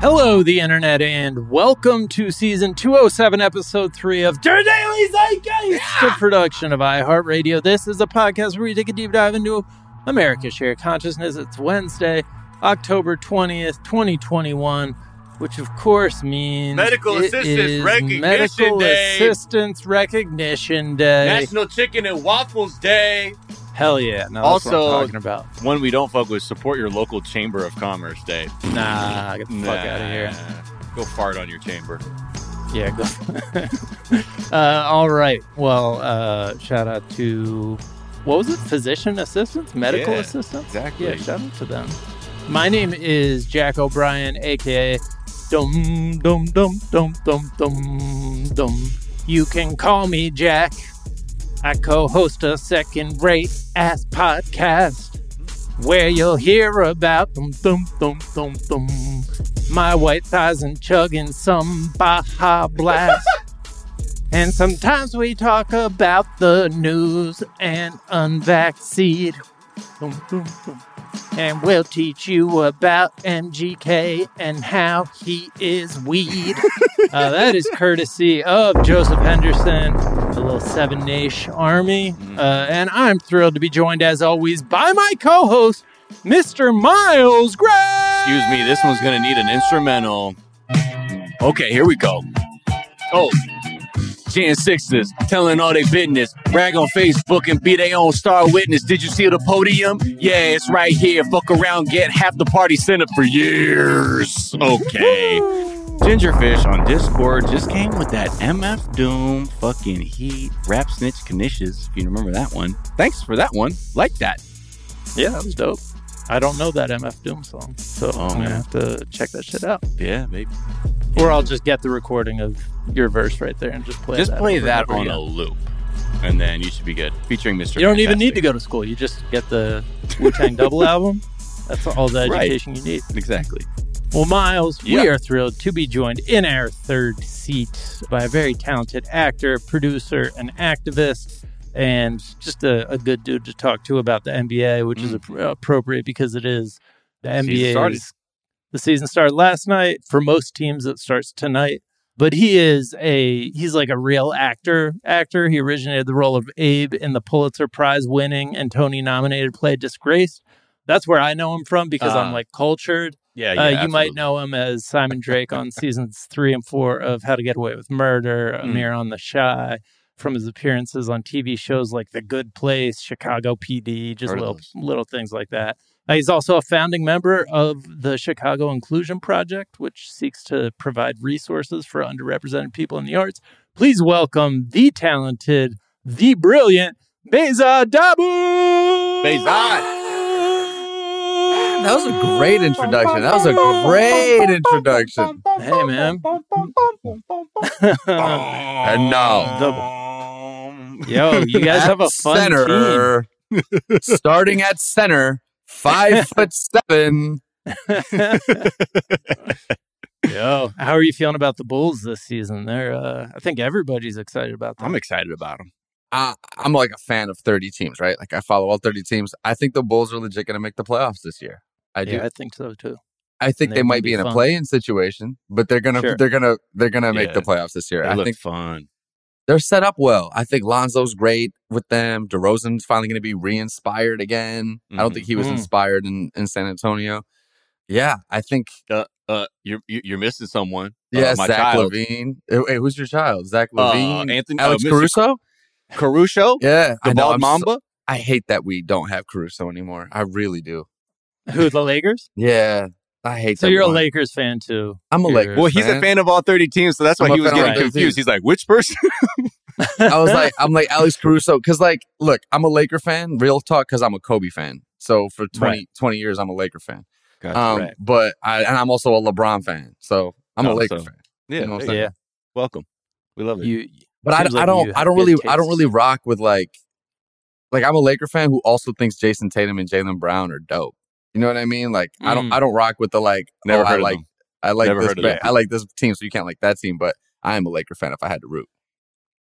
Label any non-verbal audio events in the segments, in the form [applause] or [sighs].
Hello, the internet, and welcome to season 207, episode 3 of Der Daily Zeitgeist, a production of iHeartRadio. This is a podcast where we take a deep dive into America's shared consciousness. It's Wednesday, October 20th, 2021, which of course means Medical it Assistance is Recognition Medical Day. Assistance Recognition Day. National Chicken and Waffles Day. Hell yeah. No, that's what I'm Also- talking about. One we don't fuck with, support your local Chamber of Commerce Day. Nah, get the fuck out of here. Go fart on your chamber. Yeah, go. [laughs] uh, all right. Well, uh, shout out to what was it? Physician assistants, medical Yeah, assistants. exactly. Yeah, shout out to them. My name is Jack O'Brien, aka Dum Dum Dum Dum Dum Dum Dum. You can call me Jack. I co-host a second-rate ass podcast where you'll hear about dum dum dum dum dum. My white thighs and chugging some Baja Blast. [laughs] and sometimes we talk about the news and unvaccinated. Dum, dum, dum. And we'll teach you about MGK and how he is weed. [laughs] uh, that is courtesy of Joseph Henderson, the little Seven Nation Army. Uh, and I'm thrilled to be joined, as always, by my co host, Mr. Miles Gray. Excuse me, this one's gonna need an instrumental. Okay, here we go. Oh, Jan Sixers telling all their business, Rag on Facebook and be their own star witness. Did you see the podium? Yeah, it's right here. Fuck around, get half the party center for years. Okay. Gingerfish on Discord just came with that MF Doom fucking heat rap snitch knishes. If you remember that one. Thanks for that one. Like that. Yeah, that was dope. I don't know that MF Doom song, so Oh, I'm gonna man. have to check that shit out. Yeah, maybe. Or I'll just get the recording of your verse right there and just play. Just that play that on again. a loop, and then you should be good. Featuring Mr. You don't even need to go to school. You just get the Wu Tang Double [laughs] album. That's all the Right. education you need. Exactly. Well, Miles, we are thrilled to be joined in our third seat by a very talented actor, producer, and activist, and just a, a good dude to talk to about the NBA, which is Mhm. ap- appropriate because it is the NBA. The season started last night. For most teams, it starts tonight. But he is a he's like a real actor. Actor. He originated the role of Abe in the Pulitzer Prize winning and Tony nominated play Disgraced. That's where I know him from because I'm Ah. like cultured. Yeah, Uh, you might know him as Simon Drake on seasons [laughs] three and four of How to Get Away with Murder, Mm. Amir on the Shy, from his appearances on TV shows like The Good Place, Chicago PD, just Heard little little things like that. Uh, he's also a founding member of the Chicago Inclusion Project, which seeks to provide resources for underrepresented people in the arts. Please welcome the talented, the brilliant Behzad Dabu. Behzad. That was a great introduction. That was a great introduction. Hey, man. [laughs] And now, Yo, you guys have a [laughs] fun team. [laughs] starting at center, five [laughs] foot seven. [laughs] Yo, how are you feeling about the Bulls this season? They're, uh, I think everybody's excited about them. I'm excited about them. I, I'm like a fan of 30 teams, right? Like I follow all 30 teams. I think the Bulls are legit going to make the playoffs this year. I do. yeah, I think so too. I think they they're might be be in a fun. play-in situation, but they're gonna Sure. they're gonna they're gonna make Yeah. the playoffs this year. They I look think fun. They're set up well. I think Lonzo's great with them. DeRozan's finally going to be re-inspired again. I don't think he was Mhm. inspired in, in San Antonio. Yeah, I think. Uh, uh, you're you- you're missing someone. Yeah, uh, my Zach child, LaVine. Hey, who's your child? Zach uh, LaVine. Anthony, Alex uh, Caruso. Caruso, Yeah, the I know. bald I'm so- Mamba. I hate that we don't have Caruso anymore. I really do. Who, the Lakers? [laughs] Yeah, I hate. So that you're a. Lakers fan too. I'm a You're- Lakers well, he's a fan. fan of all 30 teams, so that's why I'm he was getting confused. He's like, which person? [laughs] I was like, I'm like Alex Caruso because, like, look, I'm a Laker fan. Real talk, because I'm a Kobe fan. So for 20, Right. 20 years, I'm a Laker fan. Gotcha, Um, right. but I and I'm also a LeBron fan. So I'm a Oh, Laker so- fan. Yeah, you know what I'm Yeah, welcome. We love it. you. But I, Seems I don't I don't good really I don't really rock with like like I'm a Laker fan who also thinks Jayson Tatum and Jaylen Brown are dope. You know what I mean? Like I don't Mm. I don't rock with the like Never oh, heard I of like them. I like Never this heard of them. I like this team, so you can't like that team. But I am a Laker fan if I had to root.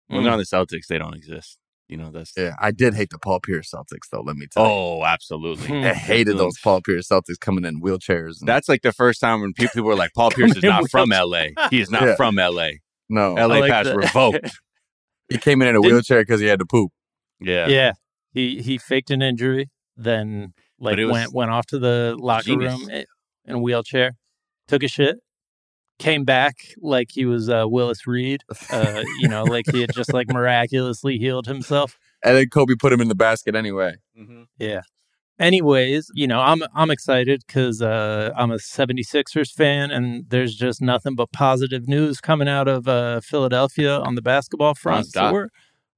When they're on the Celtics, they don't exist. You know, that's Yeah, I did hate the Paul Pierce Celtics though. Let me tell you. oh, absolutely. I [laughs] hated Oof. those Paul Pierce Celtics coming in wheelchairs. And, That's like the first time when people were like, Paul [laughs] Pierce is not from LA. He is not Yeah. from LA. no, LA I like pass that. revoked. [laughs] he came in in a wheelchair because he had to poop. Yeah. yeah. He he faked an injury, then like But it was went went off to the locker genius. room in a wheelchair, took a shit, came back like he was uh, Willis Reed. Uh, you know, like he had just like miraculously healed himself. And then Kobe put him in the basket anyway. Mhm. Yeah. Anyways, you know, I'm I'm excited because uh, I'm a 76ers fan, and there's just nothing but positive news coming out of uh, Philadelphia on the basketball front. So we're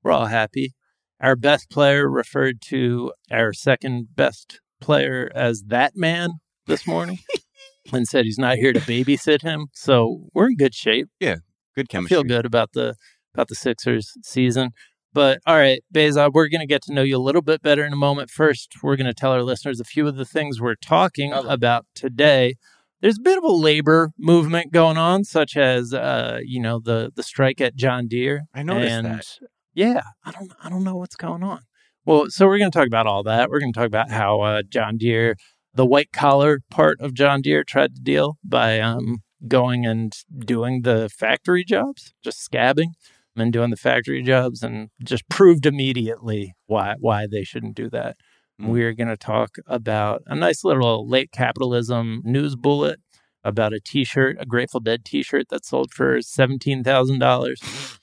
we're all happy. Our best player referred to our second best player as that man this morning, [laughs] and said he's not here to babysit him. So we're in good shape. Yeah, good I chemistry. feel good about the about the Sixers season. But all right, Behzad, we're going to get to know you a little bit better in a moment. First, we're going to tell our listeners a few of the things we're talking about today. There's a bit of a labor movement going on, such as uh, you know the the strike at John Deere. I noticed and that. yeah, I don't I don't know what's going on. Well, so we're going to talk about all that. We're going to talk about how uh, John Deere, the white collar part of John Deere, tried to deal by um, going and doing the factory jobs, just scabbing and doing the factory jobs, and just proved immediately why why they shouldn't do that. Mm. We're going to talk about a nice little late capitalism news bullet about a T-shirt, a Grateful Dead T-shirt that sold for seventeen thousand dollars. [laughs]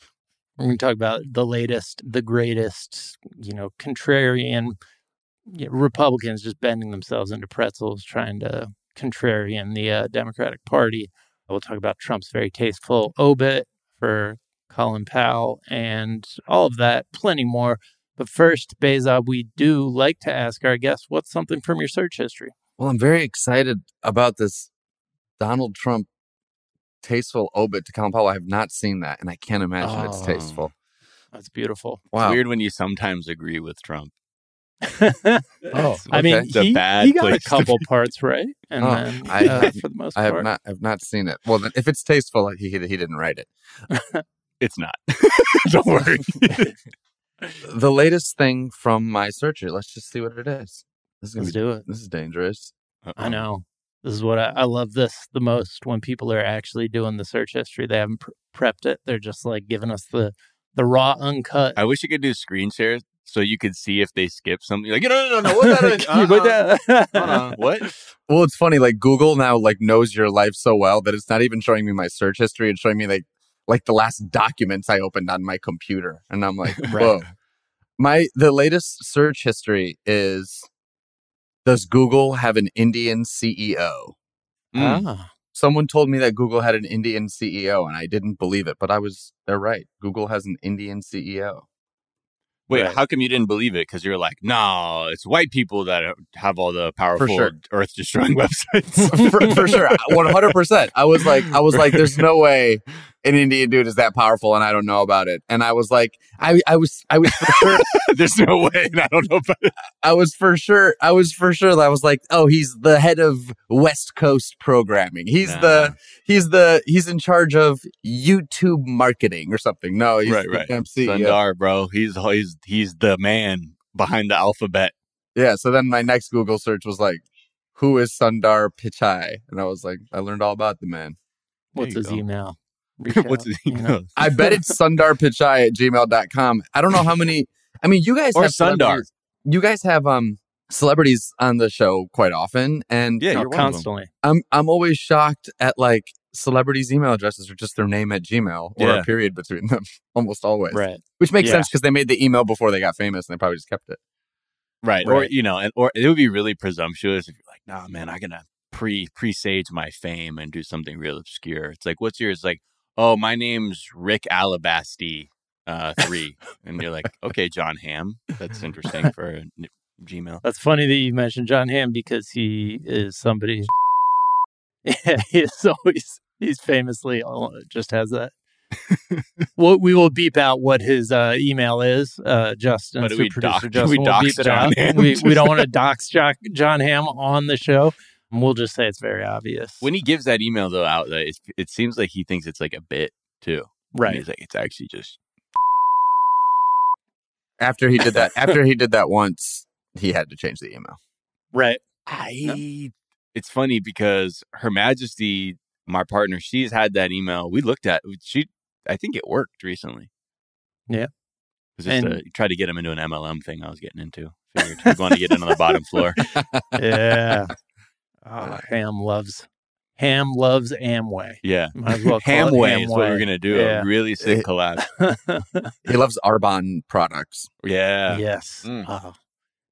We're going to talk about the latest, the greatest, you know, contrarian you know, Republicans just bending themselves into pretzels, trying to contrarian the uh, Democratic Party. We'll talk about Trump's very tasteful obit for Colin Powell and all of that, plenty more. But first, Behzad, we do like to ask our guests, what's something from your search history? Well, I'm very excited about this Donald Trump tasteful obit to Colin Powell. I have not seen that, and I can't imagine it's Oh. tasteful. That's beautiful. It's weird when you sometimes agree with Trump. [laughs] Oh, I mean, okay. It's a he, bad he got a couple parts right, and Oh, then I- uh, for the most I have part, not. I've not seen it. Well, then, if it's tasteful, he he, he didn't write it. [laughs] It's not. [laughs] Don't worry. The latest thing from my searcher. Let's just see what it is. This is gonna let's be. do it. This is dangerous. I know. This is what I, I love this the most when people are actually doing the search history. They haven't pr- prepped it. They're just like giving us the the raw, uncut. I wish you could do screen shares so you could see if they skip something. Like, no, no, no, no. What that is? Can you put Uh-uh. that- Uh-uh. What? [laughs] Well, it's funny. Like Google now, like knows your life so well that it's not even showing me my search history. It's showing me like like the last documents I opened on my computer, and I'm like, [laughs] Right. whoa. My the latest search history is: Does Google have an Indian CEO? Mm. Ah, Someone told me that Google had an Indian CEO, and I didn't believe it, but I was they're right. Google has an Indian CEO. Wait, Right. how come you didn't believe it? Because you're like, no, it's white people that have all the powerful sure. earth destroying [laughs] websites. for, for sure, one hundred percent. I was like, I was like, there's no way an Indian dude is that powerful, and I don't know about it. And I was like, I, I was, I was for sure, [laughs] There's no way. and I don't know about it. I was for sure, I was for sure. that I was like, oh, he's the head of West Coast programming. He's Nah. the, he's the, he's in charge of YouTube marketing or something. No, he's Right, the right. damn CEO. Sundar, bro. He's he's he's the man behind the alphabet. Yeah. So then my next Google search was like, who is Sundar Pichai? And I was like, I learned all about the man. what's his go. email? Reach [laughs] What's his you know? email? I bet it's [laughs] Sundar Pichai at gmail.com. I don't know how many. I mean, you guys Or have Sundar. You guys have um celebrities on the show quite often, and Yeah, you're one of them. constantly. I'm I'm always shocked at like celebrities' email addresses are just their name at Gmail or Yeah. a period between them, [laughs] almost always. Right. Which makes Yeah. sense because they made the email before they got famous, and they probably just kept it. Right. Or you know, and or it would be really presumptuous if you're like, nah, man, I'm gonna pre presage my fame and do something real obscure. It's like, what's yours? Like, oh, my name's Rick Alabasti uh [laughs] three. and you're like, okay, Jon Hamm. That's interesting [laughs] for a n- Gmail. That's funny that you mentioned Jon Hamm because he is somebody. Yeah, [laughs] he is always he's famously uh, just has that. well, we will beep out what his uh, email is. Uh, Justin, But so we producer dox- Justin we will beep it John out. We, we don't want to dox jo- Jon Hamm on the show. We'll just say it's very obvious. When he gives that email though out, it, it seems like he thinks it's like a bit too. And right, He's like, it's actually just After he did that, after he did that once, he had to change the email. Right. I. It's funny because Her Majesty, my partner, she's had that email. We looked at. She, I think it worked recently. Yeah. It was just And- a, tried to get him into an MLM thing. I was getting into. Figured he'd want to get in on the bottom floor. [laughs] Yeah. Oh, Hamm loves Hamm loves Amway. Yeah. Might as well [laughs] call it Hamway is what we're gonna do. Yeah. A really sick collab. [laughs] He loves Arbonne products. Yeah. yes. Mm. Oh.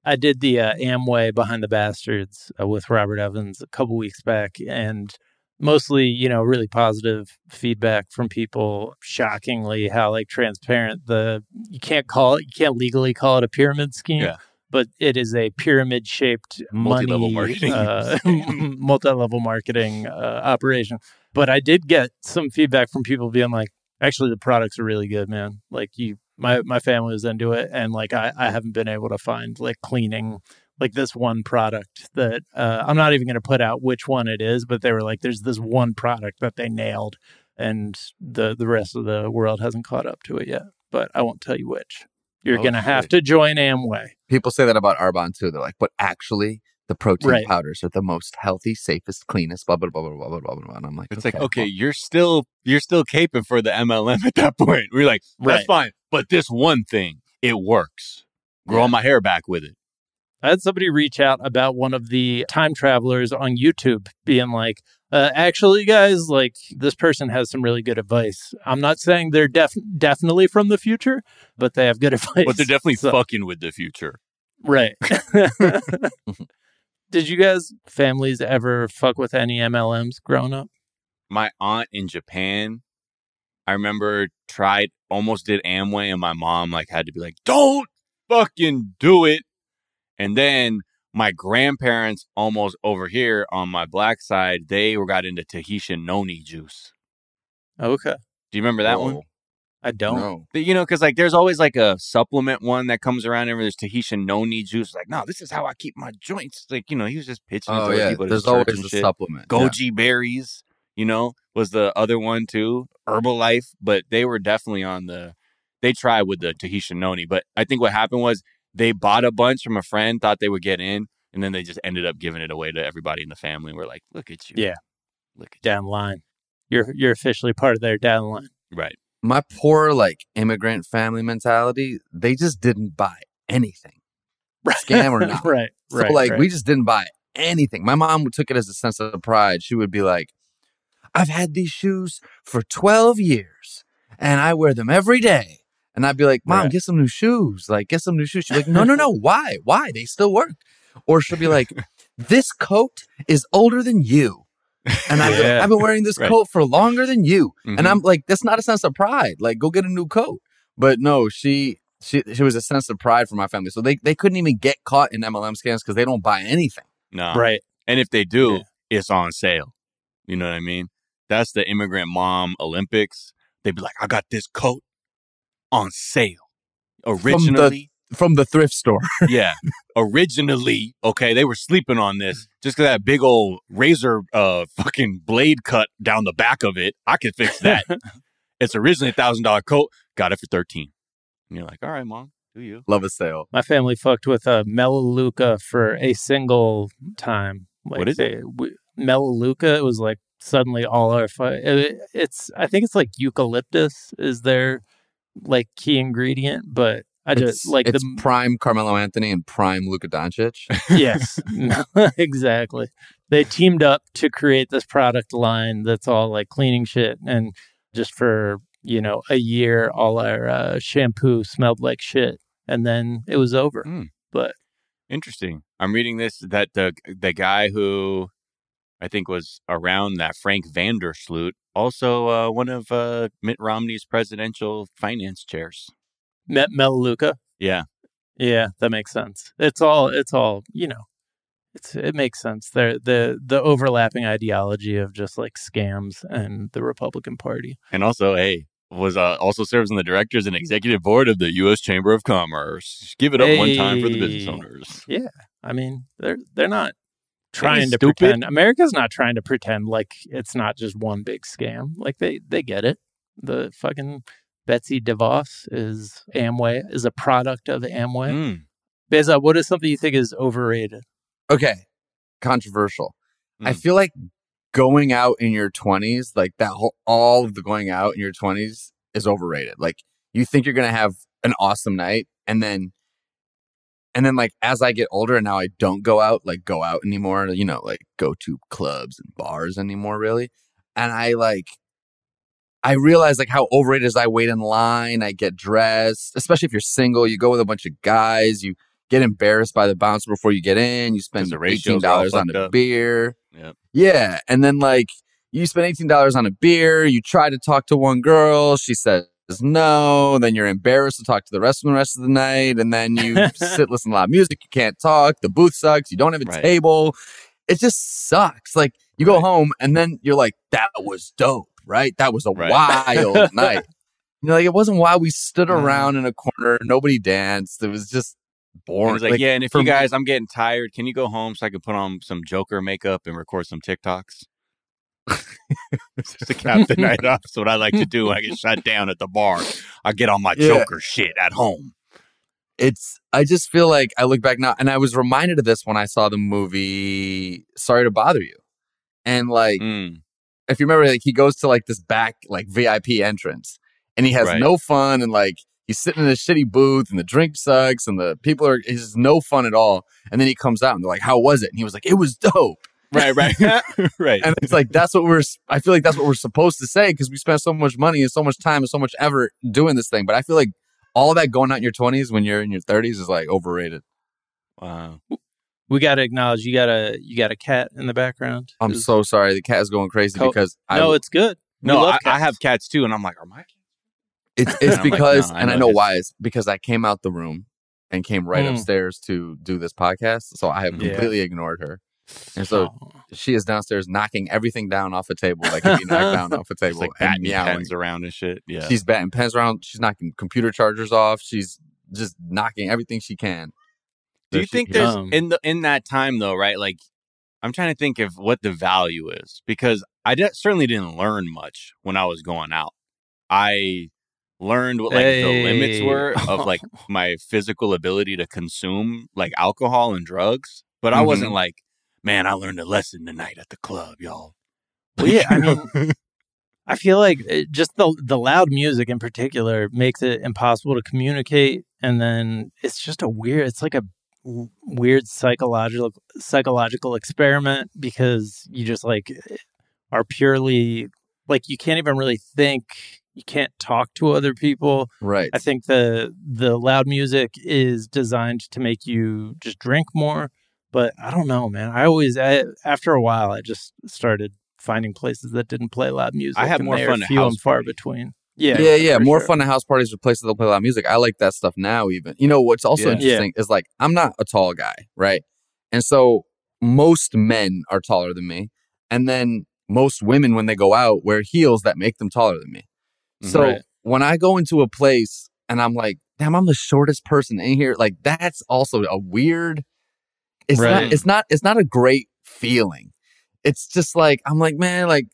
I did the uh, Amway Behind the Bastards uh, with Robert Evans a couple weeks back, and mostly, you know, really positive feedback from people. Shockingly, how like transparent the you can't call it, you can't legally call it a pyramid scheme. Yeah. But it is a pyramid shaped Multi-level marketing. uh, [laughs] [laughs] multi level marketing uh, operation. But I did get some feedback from people being like, actually, the products are really good, man. Like you, my my family was into it, and like I I haven't been able to find like cleaning like this one product that uh, I'm not even going to put out which one it is, but they were like, there's this one product that they nailed, and the the rest of the world hasn't caught up to it yet. But I won't tell you which. You're Oh, going to have to join Amway. People say that about Arbonne too. They're like, but actually, the protein Right. powders are the most healthy, safest, cleanest. Blah blah blah blah blah blah blah. blah. And I'm like, It's like, okay, well, you're still you're still caping for the MLM at that point. We're like, that's Right. fine. But this one thing, it works. Growing my hair back with it. I had somebody reach out about one of the time travelers on YouTube being like, uh, actually, guys, like this person has some really good advice. I'm not saying they're def- definitely from the future, but they have good [laughs] advice. But they're definitely So- fucking with the future. right. [laughs] [laughs] Did you guys, families, ever fuck with any MLMs growing up? My aunt in Japan, I remember tried almost did Amway and my mom like had to be like, Don't fucking do it. And then my grandparents almost over here on my black side, they were got into Tahitian noni juice. Okay. Do you remember that one? whoa, I don't. No. You know, because like there's always like a supplement one that comes around. Every there's Tahitian noni juice. Like, no, this is how I keep my joints. Like, you know, he was just pitching. Oh to yeah, people at his there's always and a shit. supplement. yeah. Goji berries. You know, was the other one too. Herbalife, but they were definitely on the. They tried with the Tahitian noni, but I think what happened was they bought a bunch from a friend, thought they would get in, and then they just ended up giving it away to everybody in the family. We're like, look at you, Yeah. look at Down the line. You're, you're officially part of their down the line. right. My poor like immigrant family mentality. They just didn't buy anything. Scam or [laughs] not. right. So right. like right. we just didn't buy anything. My mom took it as a sense of pride. She would be like, "I've had these shoes for 12 years and I wear them every day." And I'd be like, "Mom, Right. get some new shoes. Like get some new shoes." She's like, "No, no, no. [laughs] Why? Why? They still work." Or she'll be like, "This coat is older than you." And I've, Yeah. I've been wearing this Right. coat for longer than you. Mhm. And I'm like, that's not a sense of pride. Like, go get a new coat. But no, she she she was a sense of pride for my family. So they, they couldn't even get caught in MLM scams because they don't buy anything. no, right. And if they do, Yeah. it's on sale. You know what I mean? That's the immigrant mom Olympics. They'd be like, I got this coat on sale. Originally, From the thrift store. [laughs] yeah. Originally, okay, they were sleeping on this just because that big old razor uh fucking blade cut down the back of it. I could fix that. [laughs] it's originally a thousand dollar coat, got it for thirteen. And you're like, all right, mom, do you? Love a sale. My family fucked with a Melaleuca for a single time. Like What is they, we, Melaleuca? It was like suddenly all our. Fu- it, it's I think it's like eucalyptus is their like key ingredient, but I just It's, like it's the prime Carmelo Anthony and prime Luka Doncic. [laughs] yes, [laughs] exactly. They teamed up to create this product line that's all like cleaning shit, and just for you know a year, all our uh, shampoo smelled like shit, and then it was over. Mm. But Interesting. I'm reading this that the the guy who I think was around that Frank VanderSloot, also uh, one of uh, Mitt Romney's presidential finance chairs. Met Melaleuca. Yeah, Yeah, that makes sense. It's all it's all, you know. It's it makes sense. There the the overlapping ideology of just like scams and the Republican Party. and also, hey, was uh, also serves on the directors and executive board of the U.S. Chamber of Commerce. Give it up one time for the business owners. Yeah, I mean, they're they're not trying to stupid. pretend America's not trying to pretend like it's not just one big scam. Like they they get it. The fucking Betsy DeVos is Amway is a product of Amway. Mm. Behzad, what is something you think is overrated? Okay, controversial. I Mm. feel like going out in your 20s, like that whole, all of the going out in your 20s is overrated. Like you think you're going to have an awesome night and then and then like as I get older and now I don't go out, like go out anymore, you know, like go to clubs and bars anymore really. And I like I realize like how overrated is I wait in line, I get dressed, especially if you're single, you go with a bunch of guys, you get embarrassed by the bouncer before you get in, you spend eighteen ratios are all dollars on a up. beer. Yep. Yeah. And then like you spend eighteen dollars on a beer, you try to talk to one girl, she says no, then you're embarrassed to talk to the rest of the rest of the night, and then you [laughs] sit listen to loud music, you can't talk, the booth sucks, you don't have a Right. table. It just sucks. Like you go home and then you're like, that was dope, right? That was a Right. wild [laughs] night. You know, like it wasn't why We stood mm-hmm. around in a corner, nobody danced. It was just boring. he's like, yeah, and if you me- guys, I'm getting tired. Can you go home so I can put on some Joker makeup and record some TikToks? [laughs] Just to cap the night off. That's what I like to do. I get shut down at the bar. I get on my Yeah. Joker shit at home. it's I just feel like I look back now and I was reminded of this when I saw the movie Sorry to Bother You. And like Mm. if you remember like he goes to like this back like VIP entrance and he has Right. no fun and like he's sitting in a shitty booth and the drink sucks and the people are it's just no fun at all. And then he comes out and they're like, How was it? And he was like, It was dope. Right, right, [laughs] [laughs] right. And it's like that's what we're I feel like that's what we're supposed to say because we spent so much money and so much time and so much effort doing this thing. But I feel like all that going out in your twenties when you're in your thirties is like overrated. wow. We got to acknowledge you got a you got a cat in the background. I'm Is- so sorry. The cat is going crazy Co- because I, no, it's good. We No, love I, I have cats too, and I'm like, are my it's [laughs] it's I'm like, because no, I and I know know why. It's because I came out the room and came right Mm. upstairs to do this podcast. So I have Yeah. completely ignored her. And so Oh. she is downstairs knocking everything down off a table that can be knocked down off a [laughs] It's table like and batting meowing. pens around and shit? Yeah. She's batting pens around. She's knocking computer chargers off. She's just knocking everything she can. Do So you she- think there's Um, in the in that time though, right? Like, I'm trying to think of what the value is because I de- certainly didn't learn much when I was going out. I learned what like the limits were of like [laughs] my physical ability to consume like alcohol and drugs, but I Mhm. wasn't like, man, I learned a lesson tonight at the club, y'all. [laughs] Well, yeah, I mean, [laughs] I feel like it, just the the loud music in particular makes it impossible to communicate, and then it's just a weird. It's like a weird psychological psychological experiment because you just like eh, are purely like you can't even really think. You can't talk to other people. Right. I think the the loud music is designed to make you just drink more, but I don't know, man. I always I, after a while I just started finding places that didn't play loud music. I have more fun at few house and far parties. between. Yeah, yeah, yeah. More sure. fun at house parties or places that play loud music. I like that stuff now, even. You know, what's also Yeah. interesting is like, I'm not a tall guy, right? And so most men are taller than me. And then most women, when they go out, wear heels that make them taller than me. Mm-hmm. So Right. when I go into a place and I'm like, damn, I'm the shortest person in here, like that's also a weird, it's Right. not, it's not, it's not a great feeling. It's just like, I'm like, man, like,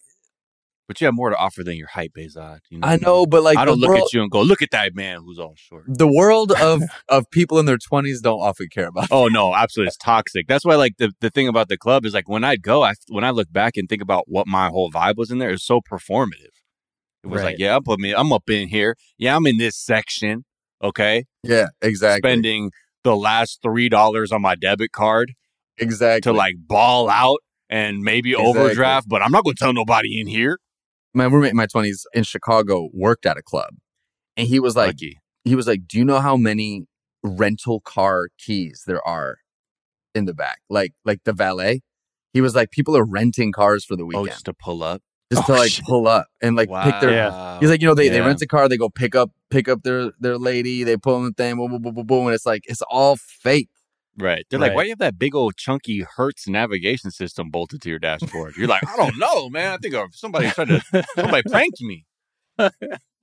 But you have more to offer than your height, Behzad. You know I know, but like, I don't look world, at you and go, look at that man who's all short. the world of [laughs] of people in their 20s don't often care about Oh no, absolutely, it's toxic. That's why, like the, the thing about the club is like when I'd go, I when I look back and think about what my whole vibe was in there, it's so performative. It was Right. like, yeah, I'm put me, I'm up in here. Yeah, I'm in this section. Okay, yeah exactly spending the last three dollars on my debit card exactly to like ball out and maybe Exactly. overdraft, but I'm not going to tell nobody in here. my roommate in my 20s in chicago worked at a club and he was like Lucky. he was like do you know how many rental car keys there are in the back like like the valet he was like people are renting cars for the Oh, weekend just to pull up. Just to Oh, like shit. pull up and like pick their Wow. He's like, you know, they, they rent a car, they go pick up pick up their their lady, they pull in the thing, boom, boom, boom, boom, boom, and it's like it's all fake. Right. They're like, why do you have that big old chunky Hertz navigation system bolted to your dashboard? You're like, I don't know, man. I think uh, somebody tried to, somebody [laughs] pranked me.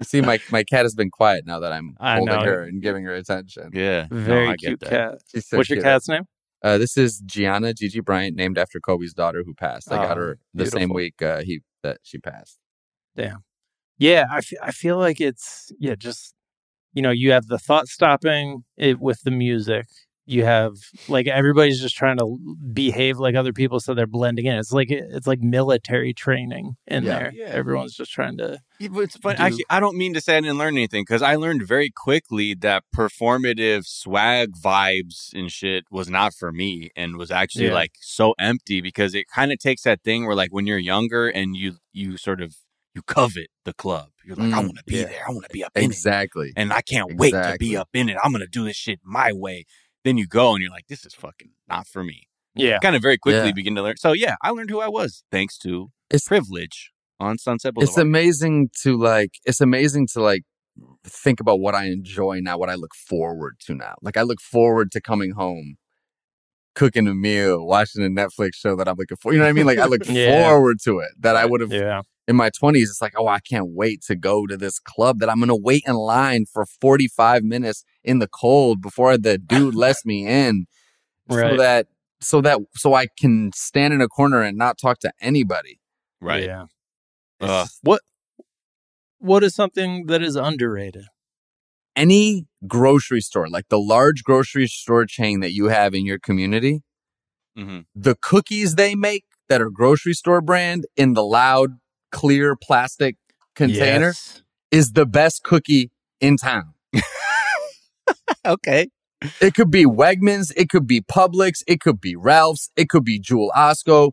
See, my my cat has been quiet now that I'm [laughs] I holding know. her and giving her attention. Yeah. Very no, I cute get that. cat. She's so What's your cat's name? Uh, this is Gianna Gigi Bryant, named after Kobe's daughter who passed. I got Oh, her the same week uh, he that she passed. Damn. Yeah, I I feel like it's yeah, just you know, you have the thought stopping it with the music. You have like everybody's just trying to behave like other people, so they're blending in. It's like it's like military training in Yeah. there. Yeah. Everyone's just trying to. Yeah, but it's funny. do- Actually, I don't mean to say I didn't learn anything because I learned very quickly that performative swag vibes and shit was not for me and was actually Yeah. like so empty because it kind of takes that thing where like when you're younger and you you sort of you covet the club. You're like, I Mm, want to be yeah. there. I want to be up in it. Exactly. And I can't wait to be up in it. I'm gonna do this shit my way. Then you go and you're like, this is fucking not for me. Yeah, Kind of very quickly Yeah. begin to learn. So yeah, I learned who I was thanks to It's- privilege on Sunset Boulevard. It's amazing to like it's amazing to like think about what I enjoy now, what I look forward to now. Like I look forward to coming home, cooking a meal, watching a Netflix show that I'm looking for. You know what I mean? Like I look [laughs] Yeah. forward to it. That I would have yeah, in my 20s it's like, "Oh, I can't wait to go to this club that I'm going to wait in line for 45 minutes in the cold before the dude [laughs] lets me in." So that so that so I can stand in a corner and not talk to anybody. right. Yeah. Uh, What what is something that is underrated? any grocery store, like the large grocery store chain that you have in your community, mhm. the cookies they make that are grocery store brand in the loud, clear plastic container Yes. is the best cookie in town. [laughs] Okay. It could be Wegmans, it could be Publix, it could be Ralph's, it could be Jewel Osco.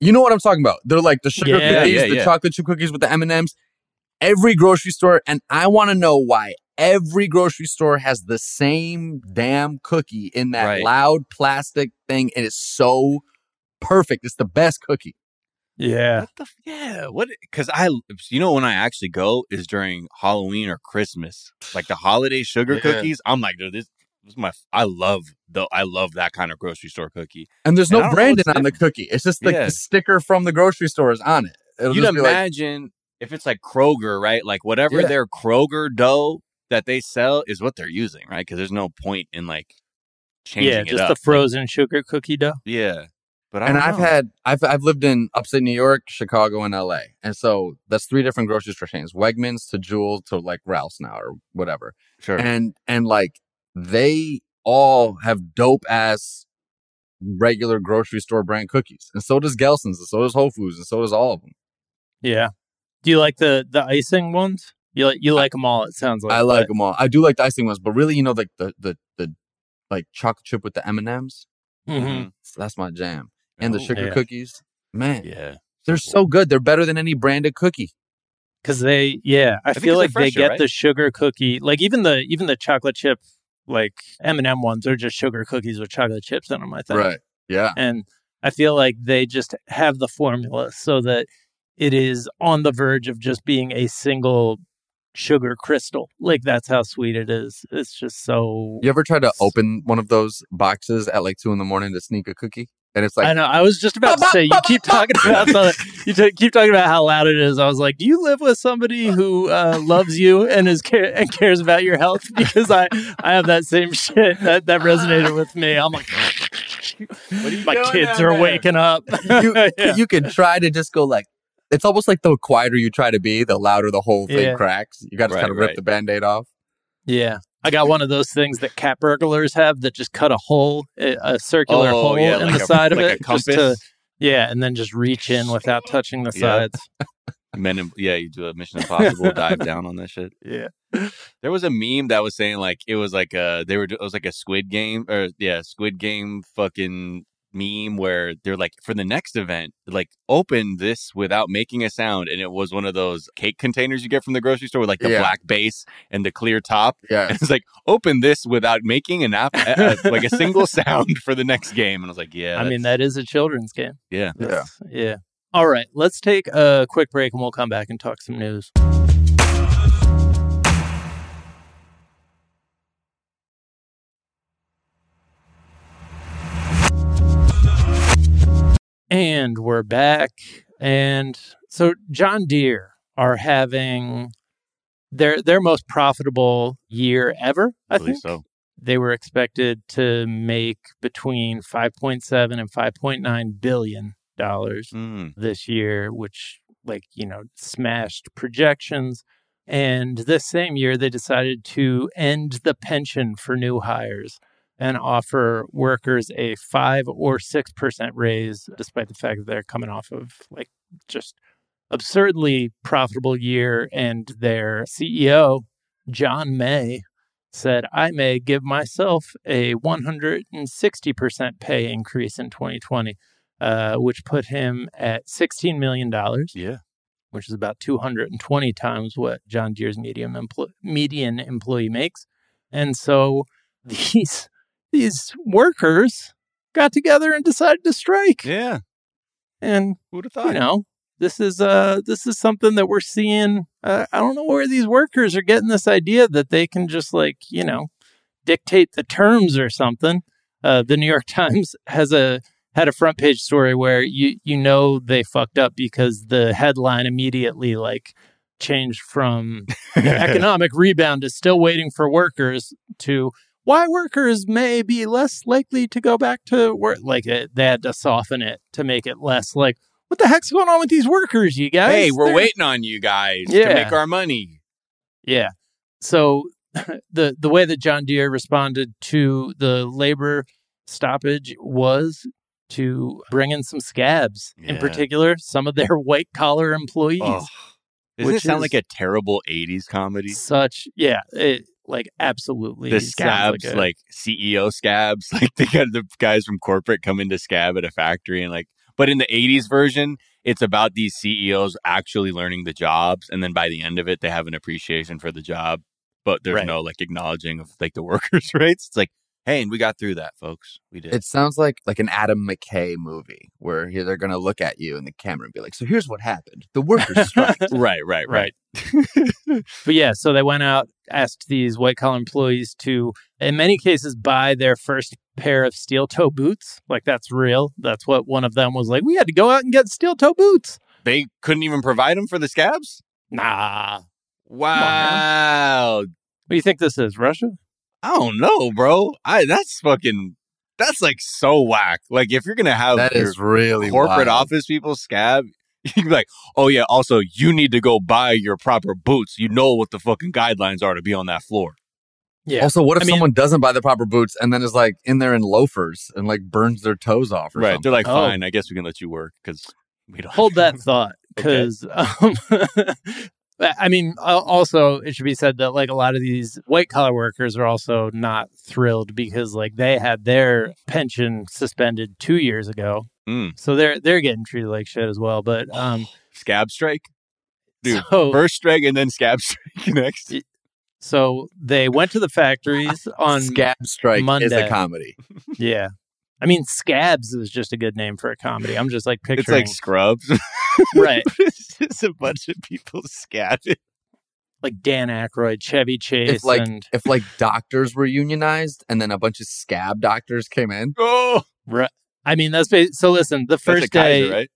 You know what I'm talking about? They're like the sugar Yeah, cookies, yeah, the yeah. chocolate chip cookies with the M&Ms. Every grocery store and I want to know why every grocery store has the same damn cookie in that Right. loud plastic thing and it's so perfect. It's the best cookie. Yeah. What the? Yeah. What? Because I, you know, when I actually go is during Halloween or Christmas, like the holiday sugar Yeah. cookies. I'm like, dude, this, this is my. I love the. I love that kind of grocery store cookie. And there's And no branding on the cookie. It's just the, Yeah. the sticker from the grocery store is on it. It'll You'd be like, imagine if it's like Kroger, right? Like whatever Yeah. their Kroger dough that they sell is what they're using, right? Because there's no point in like changing Yeah, it just the frozen sugar cookie dough. yeah, but I and I've know. had I've I've lived in upstate New York, Chicago, and LA. And so that's three different grocery store chains. Wegmans to Jewel to like Ralph's now or whatever. sure. And and like they all have dope ass regular grocery store brand cookies. And so does Gelson's, and so does Whole Foods, and so does all of them. Yeah. Do you like the the icing ones? You like you like them all. It sounds like I like but- them all. I do like the icing ones, but really, you know, like the the the like chocolate chip with the M and M's. Mhm. That's my jam. And the sugar yeah. cookies, man, Yeah, they're so good. They're better than any branded cookie. Cause they, yeah, I, think feel 'cause like they're they get right? the sugar cookie, like even the even the chocolate chip, like M and M ones are just sugar cookies with chocolate chips in them. I think, Right. Yeah. and I feel like they just have the formula so that it is on the verge of just being a single sugar crystal. Like that's how sweet it is. It's just so. You ever try to open one of those boxes at like two in the morning to sneak a cookie? And it's like, I know. I was just about to say you keep talking about the, you t- keep talking about how loud it is. I was like, do you live with somebody who uh, loves you and is care- and cares about your health? Because I I have that same shit that that resonated with me. I'm like, my kids are there? waking up. [laughs] you, [laughs] Yeah. you can try to just go like, it's almost like the quieter you try to be, the louder the whole thing Yeah. cracks. You got to Right, kind of rip right. the band aid off. Yeah. I got one of those things that cat burglars have that just cut a hole, a circular Oh, hole yeah, in like the a- side of like a it. just to- yeah, and then just reach in without touching the Yeah. sides. [laughs] Men, in, yeah, you do a Mission Impossible dive down on that shit. [laughs] Yeah. There was a meme that was saying like it was like a they were it was like a Squid Game or yeah Squid Game fucking meme where they're like for the next event like open this without making a sound and it was one of those cake containers you get from the grocery store with like the Yeah. black base and the clear top Yeah. [laughs] and it's like open this without making an app uh, like a single [laughs] sound for the next game and I was like yeah I mean, that's- a children's game. yeah Yeah. That's- Yeah. All right. Let's take a quick break and we'll come back and talk some news. And we're back. And so John Deere are having their their most profitable year ever, I, think so they were expected to make between 5.7 and 5.9 billion dollars Mm. this year which like, you know, smashed projections. And this same year, they decided to end the pension for new hires and offer workers a five or six percent raise, despite the fact that they're coming off of like just absurdly profitable year. And their CEO, John May, said, I may give myself a 160% pay increase in 2020, uh, which put him at $16 million, Yeah. which is about 220 times what John Deere's medium empl- median employee makes. And so [laughs] these these workers got together and decided to strike. Yeah. And Who'd have thought? you know, this is uh this is something that we're seeing. Uh, I don't know where these workers are getting this idea that they can just like you know dictate the terms or something. Uh, the New York [laughs] Times has a had a front page story where you you know they fucked up because the headline immediately like changed from [laughs] economic rebound is still waiting for workers to why workers may be less likely to go back to work. Like it, they had to soften it to make it less like, what the heck's going on with these workers, you guys? hey, we're They're- waiting on you guys Yeah. to make our money. Yeah. So [laughs] the the way that John Deere responded to the labor stoppage was to bring in some scabs, in particular, some of their [laughs] white collar employees. Oh. Doesn't Which it sound like a terrible 80s comedy? Such, yeah, it, like absolutely. The scabs, like, a- like, CEO scabs, [laughs] like they got the guys from corporate come into scab at a factory and like, but in the 80s version, it's about these CEOs actually learning the jobs. And then by the end of it, they have an appreciation for the job, but there's Right. no like acknowledging of like the [laughs] workers' rights. It's like, hey, and we got through that, folks. We did. It sounds like like an Adam McKay movie where he- they're going to look at you in the camera and be like, "So here's what happened: the workers [laughs] strike." right, right, right. [laughs] But yeah, so they went out, asked these white collar employees to, in many cases, buy their first pair of steel toe boots. Like that's real. That's what one of them was like. We had to go out and get steel toe boots. They couldn't even provide them for the scabs? Nah. Wow. What do you think this is? Russia? I don't know, bro. I that's fucking that's like so whack. Like if you're gonna have that your is really corporate wild. office people scab, [laughs] you can be like, oh yeah, also you need to go buy your proper boots. You know what the fucking guidelines are to be on that floor. Yeah. Also, what if I mean- someone doesn't buy the proper boots and then is like in there in loafers and like burns their toes off? Or right. something? They're like, Oh. fine, I guess we can let you work because we don't Hold that [laughs] thought Okay. because, um, [laughs] I mean, also it should be said that like a lot of these white collar workers are also not thrilled because like they had their pension suspended two years ago, Mm. so they're they're getting treated like shit as well. But um, scab strike. Dude, [laughs] so First strike and then scab [laughs] strike next. so they went to the factories [laughs] on Scab Strike is Monday. a comedy. yeah. I mean, Scabs is just a good name for a comedy. I'm just like picturing. It's like scrubs. [laughs] right, it's just a bunch of people scabbing. like Dan Aykroyd, Chevy Chase, If like and if like doctors were unionized and then a bunch of scab doctors came in, Oh, Right. I mean, that's ba- so. Listen, the that's a first day right?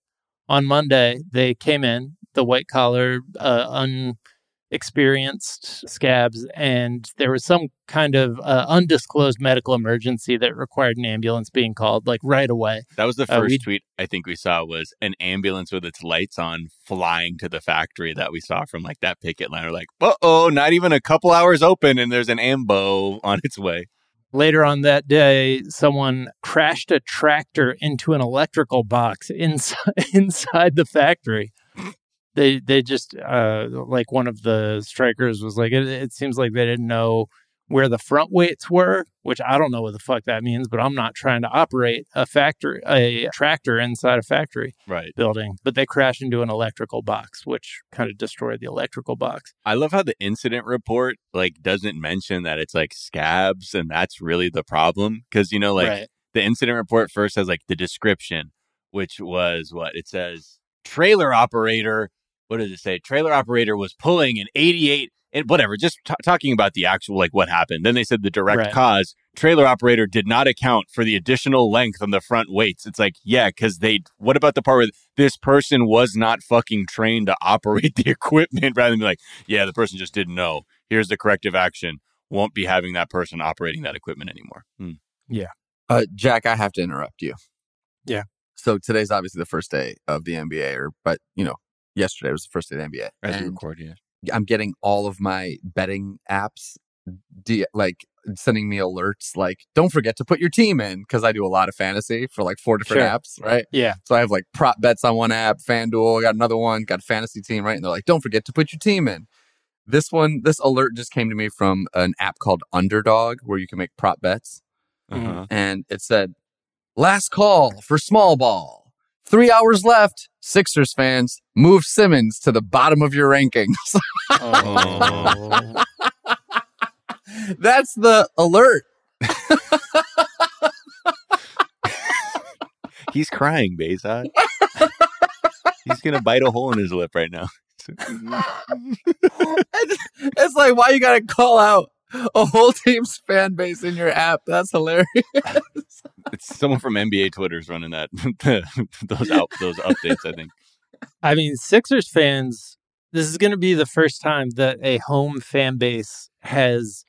on Monday, they came in, the white collar, uh, unexperienced scabs, and there was some kind of uh, undisclosed medical emergency that required an ambulance being called, like right away. That was the Uh, first we- tweet I think we saw was an ambulance with its lights on flying to the factory that we saw from like that picket line. We're like, uh oh, not even a couple hours open and there's an ambo [laughs] on its way. Later on that day, someone crashed a tractor into an electrical box [laughs] inside inside the factory. They they just uh, like one of the strikers was like it, it seems like they didn't know where the front weights were, which I don't know what the fuck that means, but I'm not trying to operate a factory a tractor inside a factory Right. building. But they crashed into an electrical box, which kind of destroyed the electrical box. I love how the incident report like doesn't mention that it's like scabs and that's really the problem. Cause you know, like right. the incident report first has like the description, which was what it says trailer operator. What does it say? Trailer operator was pulling an 88 and whatever, just t- talking about the actual like what happened. Then they said the direct Right. cause trailer operator did not account for the additional length on the front weights. It's like, yeah, because they, what about the part where this person was not fucking trained to operate the [laughs] equipment rather than be like, yeah, the person just didn't know. Here's the corrective action. Won't be having that person operating that equipment anymore. Hmm. uh, Jack, I have to interrupt you. Yeah. So today's obviously the first day of the NBA, or but you know, yesterday was the first day of the NBA. As and record, yeah. I'm getting all of my betting apps, de- like sending me alerts, like don't forget to put your team in because I do a lot of fantasy for like four different Sure. apps, right? Yeah. So I have like prop bets on one app, FanDuel, I got another one, got a fantasy team, right? And they're like, don't forget to put your team in. This one, this alert just came to me from an app called Underdog where you can make prop bets. Uh-huh. And it said, last call for small ball. Three hours left. Sixers fans, move Simmons to the bottom of your rankings. [laughs] Oh. That's the alert. He's crying, Behzad. He's gonna bite a hole in his lip right now. it's, [laughs] it's like, why you got to call out a whole team's fan base in your app? That's hilarious. [laughs] It's someone from NBA Twitter's running that [laughs] those out those updates. I think. I mean, Sixers fans, this is going to be the first time that a home fan base has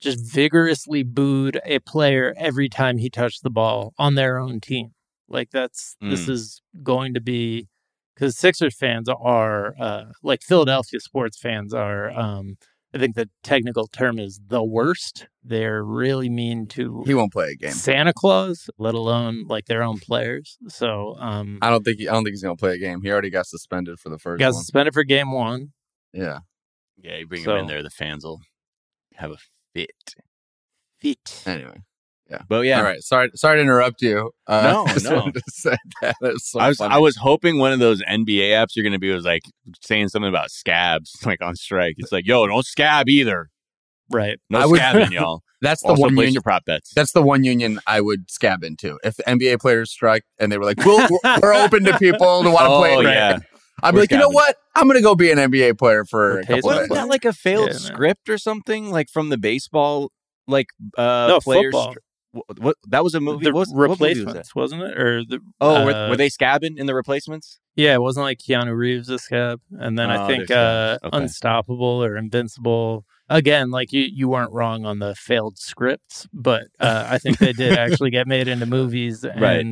just vigorously booed a player every time he touched the ball on their own team. Like that's this Mm. is going to be because Sixers fans are uh, like Philadelphia sports fans are. Um, I think the technical term is the worst. They're really mean to He won't play a game. Santa Claus, let alone like their own players. So um, I don't think he, I don't think he's gonna play a game. He already got suspended for the first got one. suspended for game one. Yeah. Yeah, you bring So- him in there, the fans will have a fit. Fit. Anyway. But yeah, All right. Sorry. Sorry to interrupt you. Uh, No, [laughs] no. to say that. [laughs] It's so I was funny. I was hoping one of those NBA apps you're gonna be was like saying something about scabs, [laughs] like on strike. It's like, yo, don't scab either. Right. No I would- scabbing, y'all. That's the also one union. your prop bets. That's the one union I would scab into. If the NBA players strike and they were like, "We'll, we're, we're open to people who want to oh play," yeah, I'd be We're like, "You know what? I'm gonna go be an NBA player for a couple wasn't days." that like a failed Yeah, script or something like from the baseball like uh No, players? football. What, what that was a movie? the What, was- what movie was replacements, wasn't it? Or the Oh, were, uh, were they scabbing in the replacements? Yeah, it wasn't like Keanu Reeves a scab, and then Oh, I think uh. Okay. Unstoppable or Invincible. Again, like you, you weren't wrong on the failed scripts, but uh, I think they did [laughs] actually get made into movies. Right.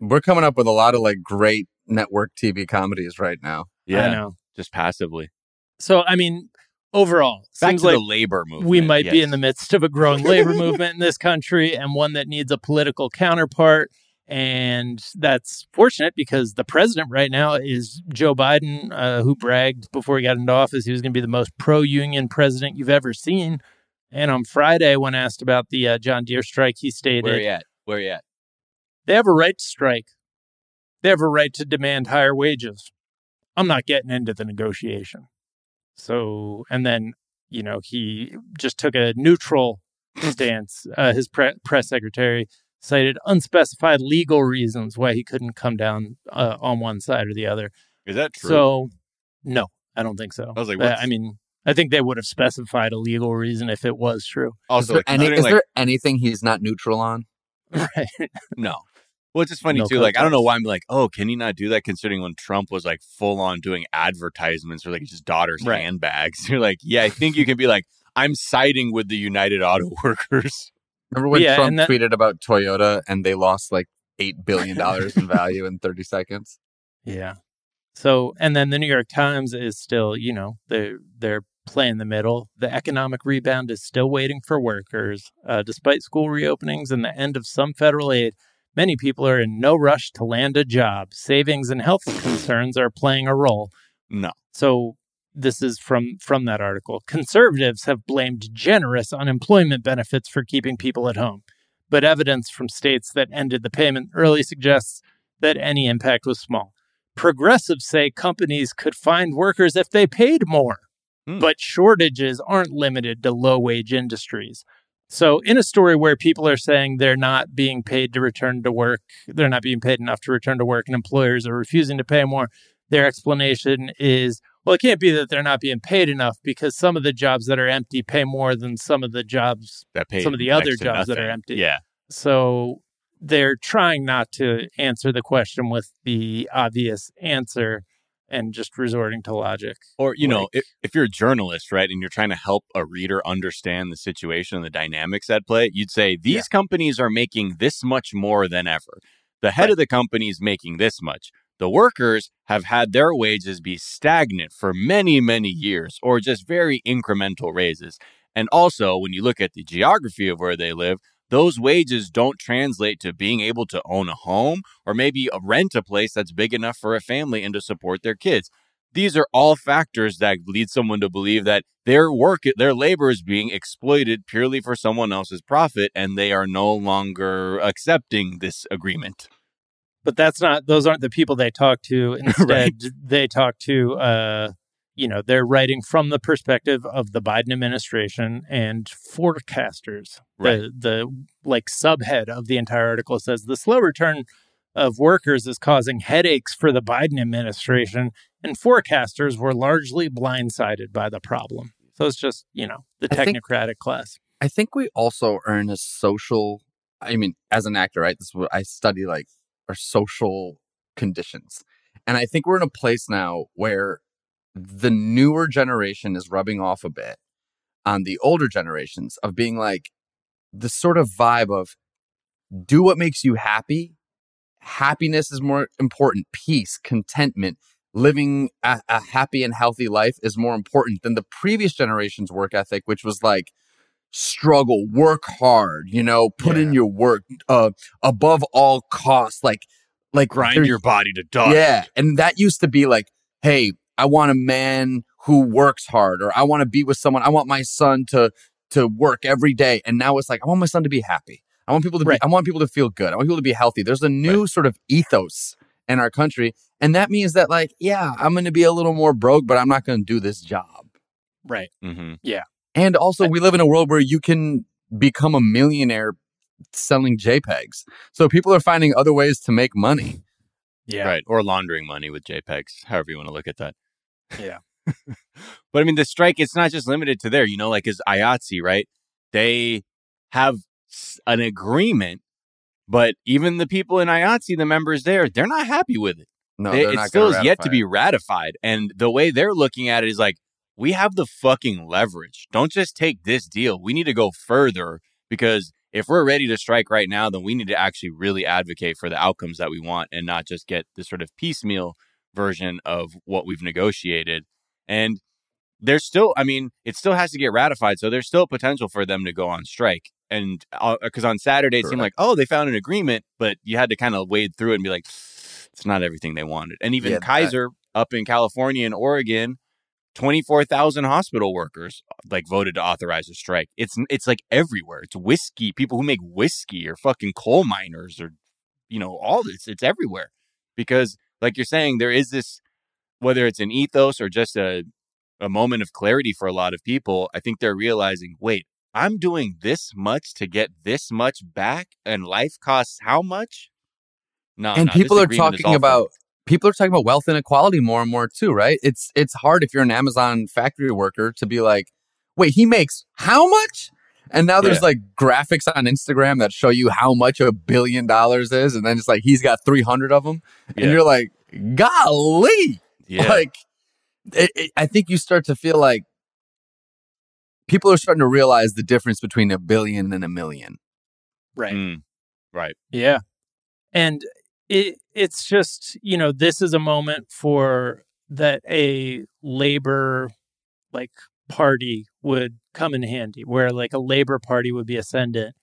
We're coming up with a lot of like great network TV comedies right now. I know. just passively. So I mean, overall, Back to like the labor movement. we might be in the midst of a growing [laughs] labor movement in this country and one that needs a political counterpart. And that's fortunate because the president right now is Joe Biden, uh, who bragged before he got into office he was going to be the most pro union president you've ever seen. And on Friday, when asked about the uh, John Deere strike, he stated Where you at? Where you at? they have a right to strike, they have a right to demand higher wages. I'm not getting into the negotiation. So, and then, you know, he just took a neutral stance. Uh, his pre- press secretary cited unspecified legal reasons why he couldn't come down uh, on one side or the other. Is that true? So, no, I don't think so. I was like, Uh, I mean, I think they would have specified a legal reason if it was true. Is also, there, any, is like, there anything he's not neutral on? [laughs] Right. no. Well, it's just funny No too. Like, I don't know why I'm like, oh, can you not do that? Considering when Trump was like full on doing advertisements for like his daughter's Right. handbags, [laughs] you're like, yeah, I think you can be like, I'm siding with the United Auto [laughs] Workers. Remember when Yeah, Trump that- tweeted about Toyota and they lost like eight billion dollars in value in 30 seconds? Yeah. So, and then the New York Times is still, you know, they're they're playing the middle. The economic rebound is still waiting for workers, uh, despite school reopenings and the end of some federal aid. Many people are in no rush to land a job. Savings and health concerns are playing a role. No. So this is from from that article. Conservatives have blamed generous unemployment benefits for keeping people at home, but evidence from states that ended the payment early suggests that any impact was small. Progressives say companies could find workers if they paid more, Hmm. but shortages aren't limited to low wage industries. So, in a story where people are saying they're not being paid to return to work, they're not being paid enough to return to work, and employers are refusing to pay more, their explanation is well, it can't be that they're not being paid enough because some of the jobs that are empty pay more than some of the jobs. That paid Some of the other jobs that are empty. Yeah. So, they're trying not to answer the question with the obvious answer and just resorting to logic. Or, you know, if, if you're a journalist, right, and you're trying to help a reader understand the situation and the dynamics at play, you'd say these companies are making this much more than ever. The head of the company is making this much. The workers have had their wages be stagnant for many, many years or just very incremental raises. And also, when you look at the geography of where they live, those wages don't translate to being able to own a home or maybe rent a place that's big enough for a family and to support their kids. These are all factors that lead someone to believe that their work, their labor is being exploited purely for someone else's profit, and they are no longer accepting this agreement. But that's not; those aren't the people they talk to. [laughs] Instead, right. they talk to uh, you know, they're writing from the perspective of the Biden administration and forecasters. Right. The, the like subhead of the entire article says the slow return of workers is causing headaches for the Biden administration, and forecasters were largely blindsided by the problem. So it's just, you know, the technocratic think, class. I think we also earn a social, I mean, as an actor, right? This is what I study like our social conditions. And I think we're in a place now where the newer generation is rubbing off a bit on the older generations of being like the sort of vibe of do what makes you happy. Happiness is more important. Peace, contentment, living a, a, happy and healthy life is more important than the previous generation's work ethic, which was like struggle, work hard, you know, put yeah. in your work uh, above all costs, like like grind your body to dust. Yeah, and that used to be like, hey, I want a man who works hard or I want to be with someone. I want my son to to work every day. And now it's like I want my son to be happy. I want people to right. be, I want people to feel good. I want people to be healthy. There's a new right. sort of ethos in our country. And that means that like, yeah, I'm going to be a little more broke, but I'm not going to do this job. Right. Mm-hmm. Yeah. And also we live in a world where you can become a millionaire selling JPEGs. So people are finding other ways to make money. Yeah. Right. Or laundering money with JPEGs, however you want to look at that. Yeah. but I mean, the strike, it's not just limited to there, you know, like as IATSE, right? They have an agreement, but even the people in IATSE, the members there, they're not happy with it. No, they, it still is yet to be ratified. And the way they're looking at it is like, we have the fucking leverage. Don't just take this deal. We need to go further because if we're ready to strike right now, then we need to actually really advocate for the outcomes that we want and not just get this sort of piecemeal version of what we've negotiated. And there's still, I mean, it still has to get ratified. So there's still potential for them to go on strike. And because uh, on Saturday, it seemed like, oh, they found an agreement, but you had to kind of wade through it and be like, it's not everything they wanted. And even yeah, Kaiser that- up in California and Oregon, 24,000 hospital workers like voted to authorize a strike. It's it's like everywhere. It's whiskey, people who make whiskey or fucking coal miners or you know, all this. It's everywhere. Because like you're saying, there is this, whether it's an ethos or just a, a moment of clarity for a lot of people, I think they're realizing, wait, I'm doing this much to get this much back and life costs how much? No, and no, people are talking about people are talking about wealth inequality more and more too, right? It's it's hard if you're an Amazon factory worker to be like, wait, he makes how much? And now there's yeah. like graphics on Instagram that show you how much a billion dollars is, and then it's like he's got 300 of them, and you're like, golly, yeah. like it, it, I think you start to feel like people are starting to realize the difference between a billion and a million. Right. Mm, right. Yeah. And it it's just, you know, this is a moment for that a labor like party would come in handy where like a labor party would be ascendant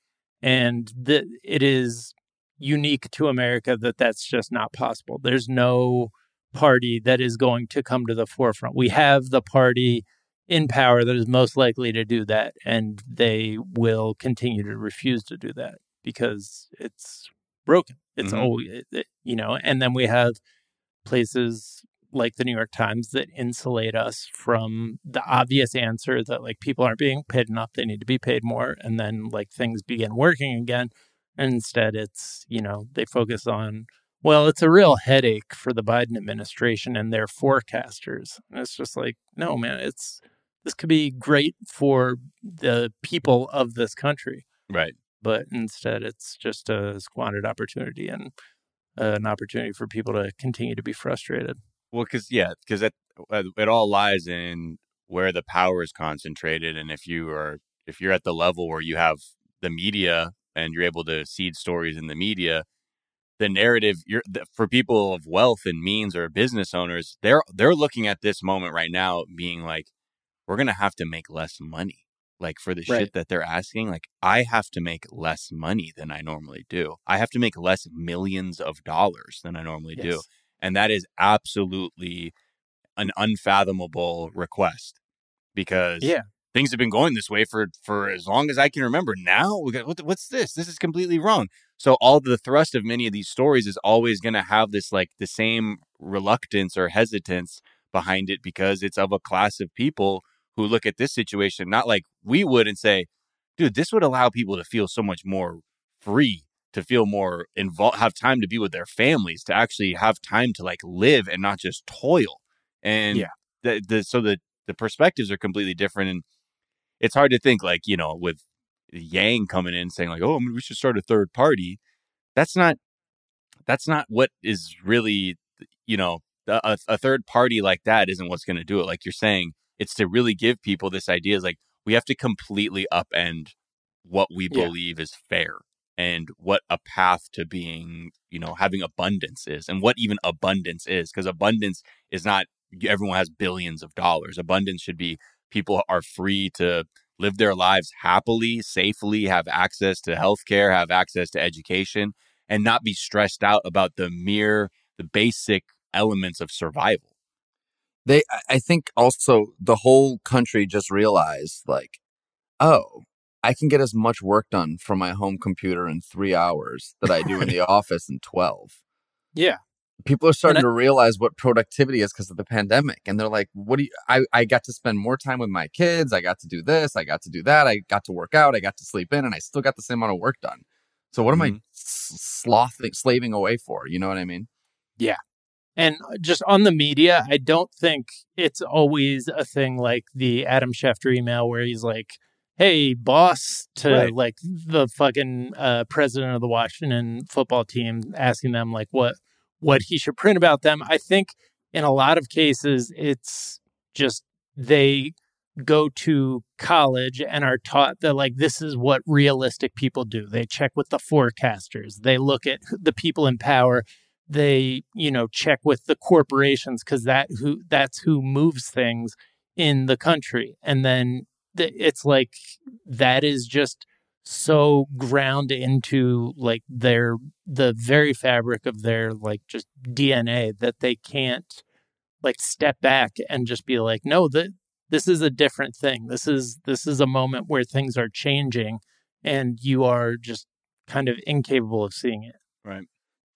and that it is unique to America that that's just not possible. There's no party that is going to come to the forefront. We have the party in power that is most likely to do that, and they will continue to refuse to do that because it's broken. It's mm-hmm. always, you know, and then we have places like the New York Times that insulate us from the obvious answer that like people aren't being paid enough, they need to be paid more, and then like things begin working again. And instead, it's, you know, they focus on, well, it's a real headache for the Biden administration and their forecasters. And it's just like, no, man, it's, this could be great for the people of this country. Right. But instead, it's just a squandered opportunity and uh, an opportunity for people to continue to be frustrated. Well, because, yeah, because it, uh, it all lies in where the power is concentrated. And if you are, if you're at the level where you have the media and you're able to seed stories in the media, the narrative you're the, for people of wealth and means or business owners, they're they're looking at this moment right now being like, we're gonna have to make less money. Like for the Right. shit that they're asking, like I have to make less money than I normally do. I have to make less millions of dollars than I normally do. And that is absolutely an unfathomable request because Yeah. things have been going this way for for as long as I can remember. Now we got what, what's this? This is completely wrong. So all the thrust of many of these stories is always going to have this like the same reluctance or hesitance behind it because it's of a class of people who look at this situation not like we would and say, dude, this would allow people to feel so much more free, to feel more involved, have time to be with their families, to actually have time to like live and not just toil. And Yeah. the, the so the the perspectives are completely different and it's hard to think like you know with yang coming in saying like oh we should start a third party that's not that's not what is really you know a, a third party like that isn't what's going to do it like you're saying it's to really give people this idea is like we have to completely upend what we Yeah. believe is fair and what a path to being you know having abundance is and what even abundance is because abundance is not everyone has billions of dollars. Abundance should be people are free to live their lives happily safely have access to healthcare have access to education and not be stressed out about the mere the basic elements of survival. They I- think also the whole country just realized like, oh, I can get as much work done from my home computer in three hours that I do in [laughs] the office in twelve. Yeah. People are starting And to realize what productivity is because of the pandemic. And they're like, what do you I, I got to spend more time with my kids. I got to do this. I got to do that. I got to work out. I got to sleep in and I still got the same amount of work done. So what am I Mhm. s- slothing slaving away for? You know what I mean? Yeah. And just on the media, I don't think it's always a thing like the Adam Schefter email where he's like, "Hey, boss," to Right. like the fucking uh, president of the Washington football team, asking them like what what he should print about them. I think in a lot of cases, it's just they go to college and are taught that like this is what realistic people do. They check with the forecasters. They look at the people in power they you know check with the corporations because that who that's who moves things in the country and then th- it's like that is just so ground into like their the very fabric of their like just dna that they can't like step back and just be like no that this is a different thing. This is this is a moment where things are changing and you are just kind of incapable of seeing it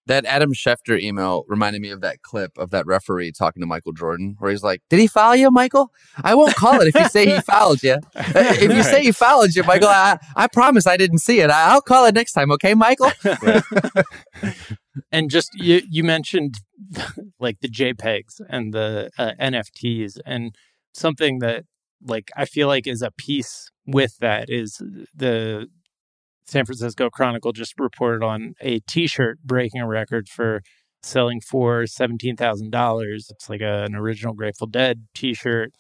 That Adam Schefter email reminded me of that clip of that referee talking to Michael Jordan, where he's like, "Did he foul you, Michael? I won't call it if you say he [laughs] fouled you. If you say he fouled you, Michael, I, I promise I didn't see it. I, I'll call it next time, okay, Michael?" [laughs] and just you you mentioned [laughs] like the JPEGs and the uh, NFTs and something that like I feel like is a piece with that is the San Francisco Chronicle just reported on a T-shirt breaking a record for selling for seventeen thousand dollars. It's like a, an original Grateful Dead T-shirt.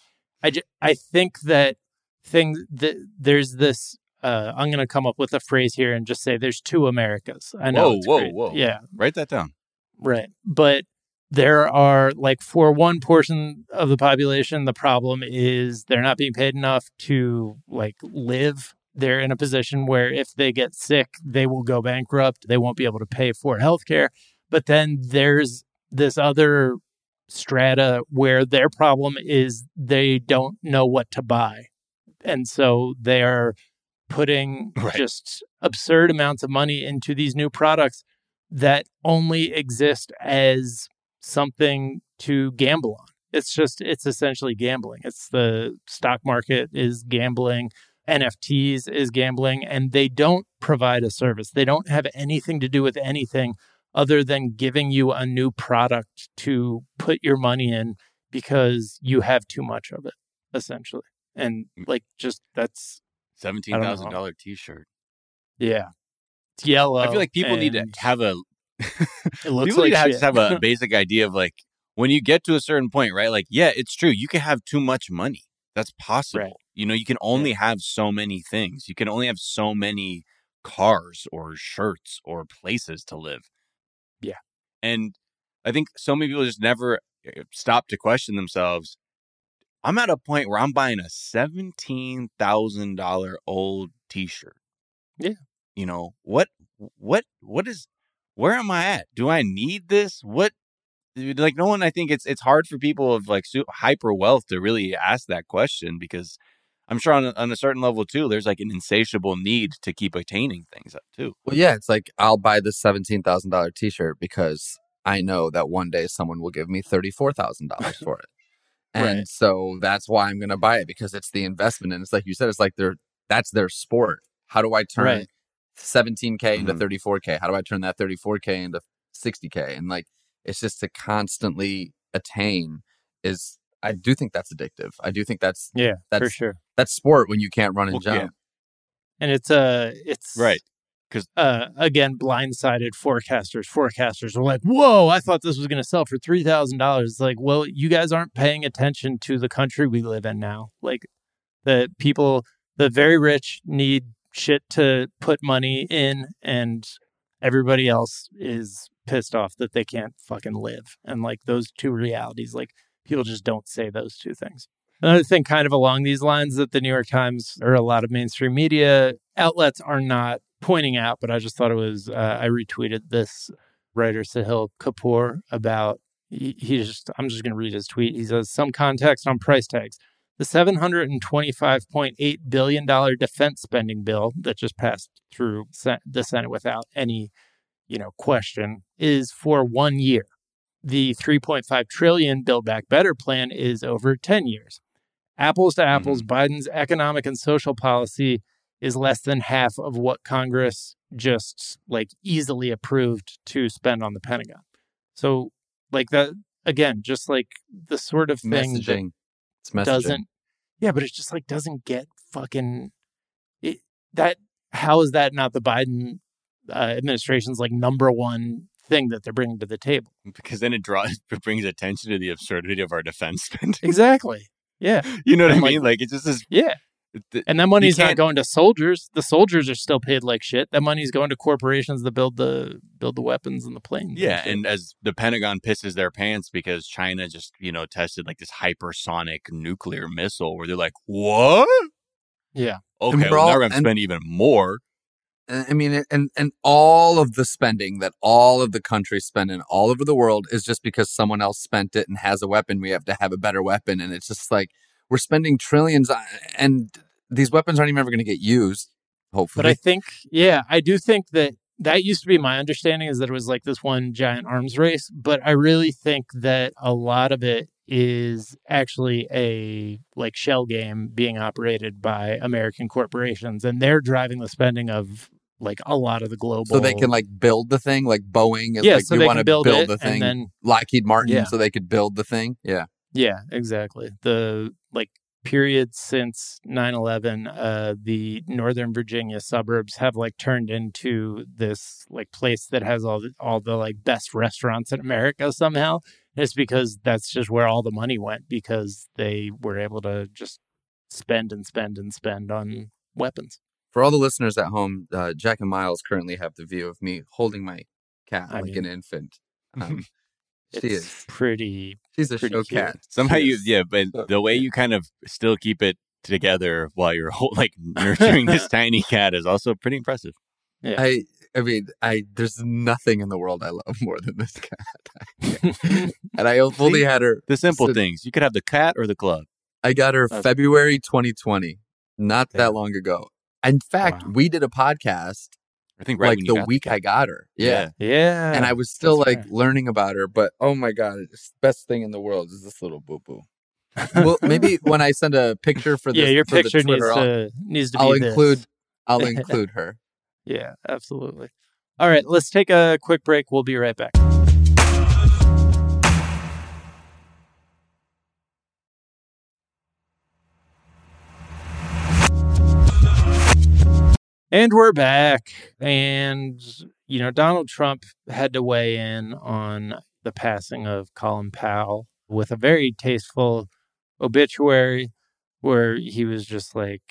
I ju- I think that thing that there's this. Uh, I'm going to come up with a phrase here and just say there's two Americas. I know. Whoa, whoa, great. whoa. Yeah, write that down Right. But there are like for one portion of the population, the problem is they're not being paid enough to like live. They're in a position where if they get sick, they will go bankrupt. They won't be able to pay for healthcare. But then there's this other strata where their problem is they don't know what to buy. And so they are putting Right. just absurd amounts of money into these new products that only exist as something to gamble on. It's just, it's essentially gambling. It's the stock market is gambling, NFTs is gambling, and they don't provide a service. They don't have anything to do with anything other than giving you a new product to put your money in because you have too much of it, essentially. And mm. like, just that's, seventeen thousand dollar t shirt. yeah. It's yellow. I feel like people need to have a It [laughs] looks people like need to have, just have a [laughs] basic idea of like when you get to a certain point, right? Like, yeah, it's true. You can have too much money. That's possible. Right. You know, you can only have so many things. You can only have so many cars or shirts or places to live. Yeah. And I think so many people just never uh, stop to question themselves. I'm at a point where I'm buying a seventeen thousand dollar old T-shirt. Yeah. You know what? What? What is? Where am I at? Do I need this? What? Like no one. I think it's it's hard for people of like hyper wealth to really ask that question because I'm sure on a, on a certain level too. There's like an insatiable need to keep attaining things up too. Well, yeah, it's like I'll buy this seventeen thousand dollar t shirt because I know that one day someone will give me thirty four thousand dollars for it. [laughs] And Right. so that's why I'm gonna buy it because it's the investment. And it's like you said, it's like their that's their sport. How do I turn Right. seventeen K into Mhm. thirty four K? How do I turn that thirty four K into sixty K? And like it's just to constantly attain is I do think that's addictive. I do think that's Yeah, that's for sure. That's sport when you can't run and Well, yeah. jump. And it's uh it's Right. because uh again blindsided forecasters. Forecasters were like, "Whoa, I thought this was going to sell for three thousand dollars." It's like, well, you guys aren't paying attention to the country we live in now. Like the people, the very rich need shit to put money in, and everybody else is pissed off that they can't fucking live. And like those two realities, like people just don't say those two things. Another thing, kind of along these lines, that the New York Times or a lot of mainstream media outlets are not pointing out, but I just thought it was, uh, I retweeted this writer, Sahil Kapur, about, he, he just, I'm just going to read his tweet. He says, some context on price tags. The $725.8 billion defense spending bill that just passed through the Senate without any, you know, question is for one year. The 3.5 trillion Build Back Better plan is over 10 years. Apples to apples, Biden's economic and social policy is less than half of what Congress just like easily approved to spend on the Pentagon. So, like that again, just like the sort of thing that Messaging. It's messaging. doesn't yeah but it just like doesn't get fucking it, that how is that not the biden uh, administration's like number one thing that they're bringing to the table because then it draws [laughs] it brings attention to the absurdity of our defense spending. exactly yeah [laughs] you know what I And, like- mean? Like it just is. yeah th- and that money's not going to soldiers the soldiers are still paid like shit that money's going to corporations that build the build the weapons and the planes Yeah, shit. and as the Pentagon pisses their pants because China just you know tested like this hypersonic nuclear missile, where they're like, "What? yeah Okay, we're well, all- now we're gonna and- spend even more." And- I mean, and and all of the spending that all of the countries spend in all over the world is just because someone else spent it and has a weapon. We have to have a better weapon, and it's just like we're spending trillions, on, and these weapons aren't even ever going to get used. Hopefully, But I think, yeah, I do think that that used to be my understanding is that it was like this one giant arms race. But I really think that a lot of it is actually a like shell game being operated by American corporations, and they're driving the spending of like a lot of the global. so they can like build the thing, like Boeing. Is yeah, like so they want to build, build, it, the thing. and then Lockheed Martin, Yeah. so they could build the thing. Yeah, Yeah, exactly. The like period since 9/11 uh the Northern Virginia suburbs have like turned into this like place that has all the, all the like best restaurants in America somehow. And it's because that's just where all the money went because they were able to just spend and spend and spend on weapons. For all the listeners at home, uh, Jack and Miles currently have the view of me holding my cat I like mean- an infant. [laughs] Um, she is. pretty She's a pretty show cute. cat. Somehow you, yeah, but So- the way you kind of still keep it together while you're [laughs] whole, like [laughs] nurturing this tiny cat is also pretty impressive. I I mean, I there's nothing in the world I love more than this cat. and I only had her The simple So- things. You could have the cat or the club. I got her That's- February 2020, not Yeah. that long ago. In fact, Wow. we did a podcast I think right like when the got week I got her. Yeah. yeah. And I was still that's like fair. learning about her, but oh my god, it's the best thing in the world is this little boo boo. well, maybe when I send a picture for [laughs] this, yeah, your for the picture needs Twitter, I'll, to needs to be I'll this. include I'll [laughs] include her. Yeah, absolutely. All right, let's take a quick break. We'll be right back. And we're back. And, you know, Donald Trump had to weigh in on the passing of Colin Powell with a very tasteful obituary where he was just like,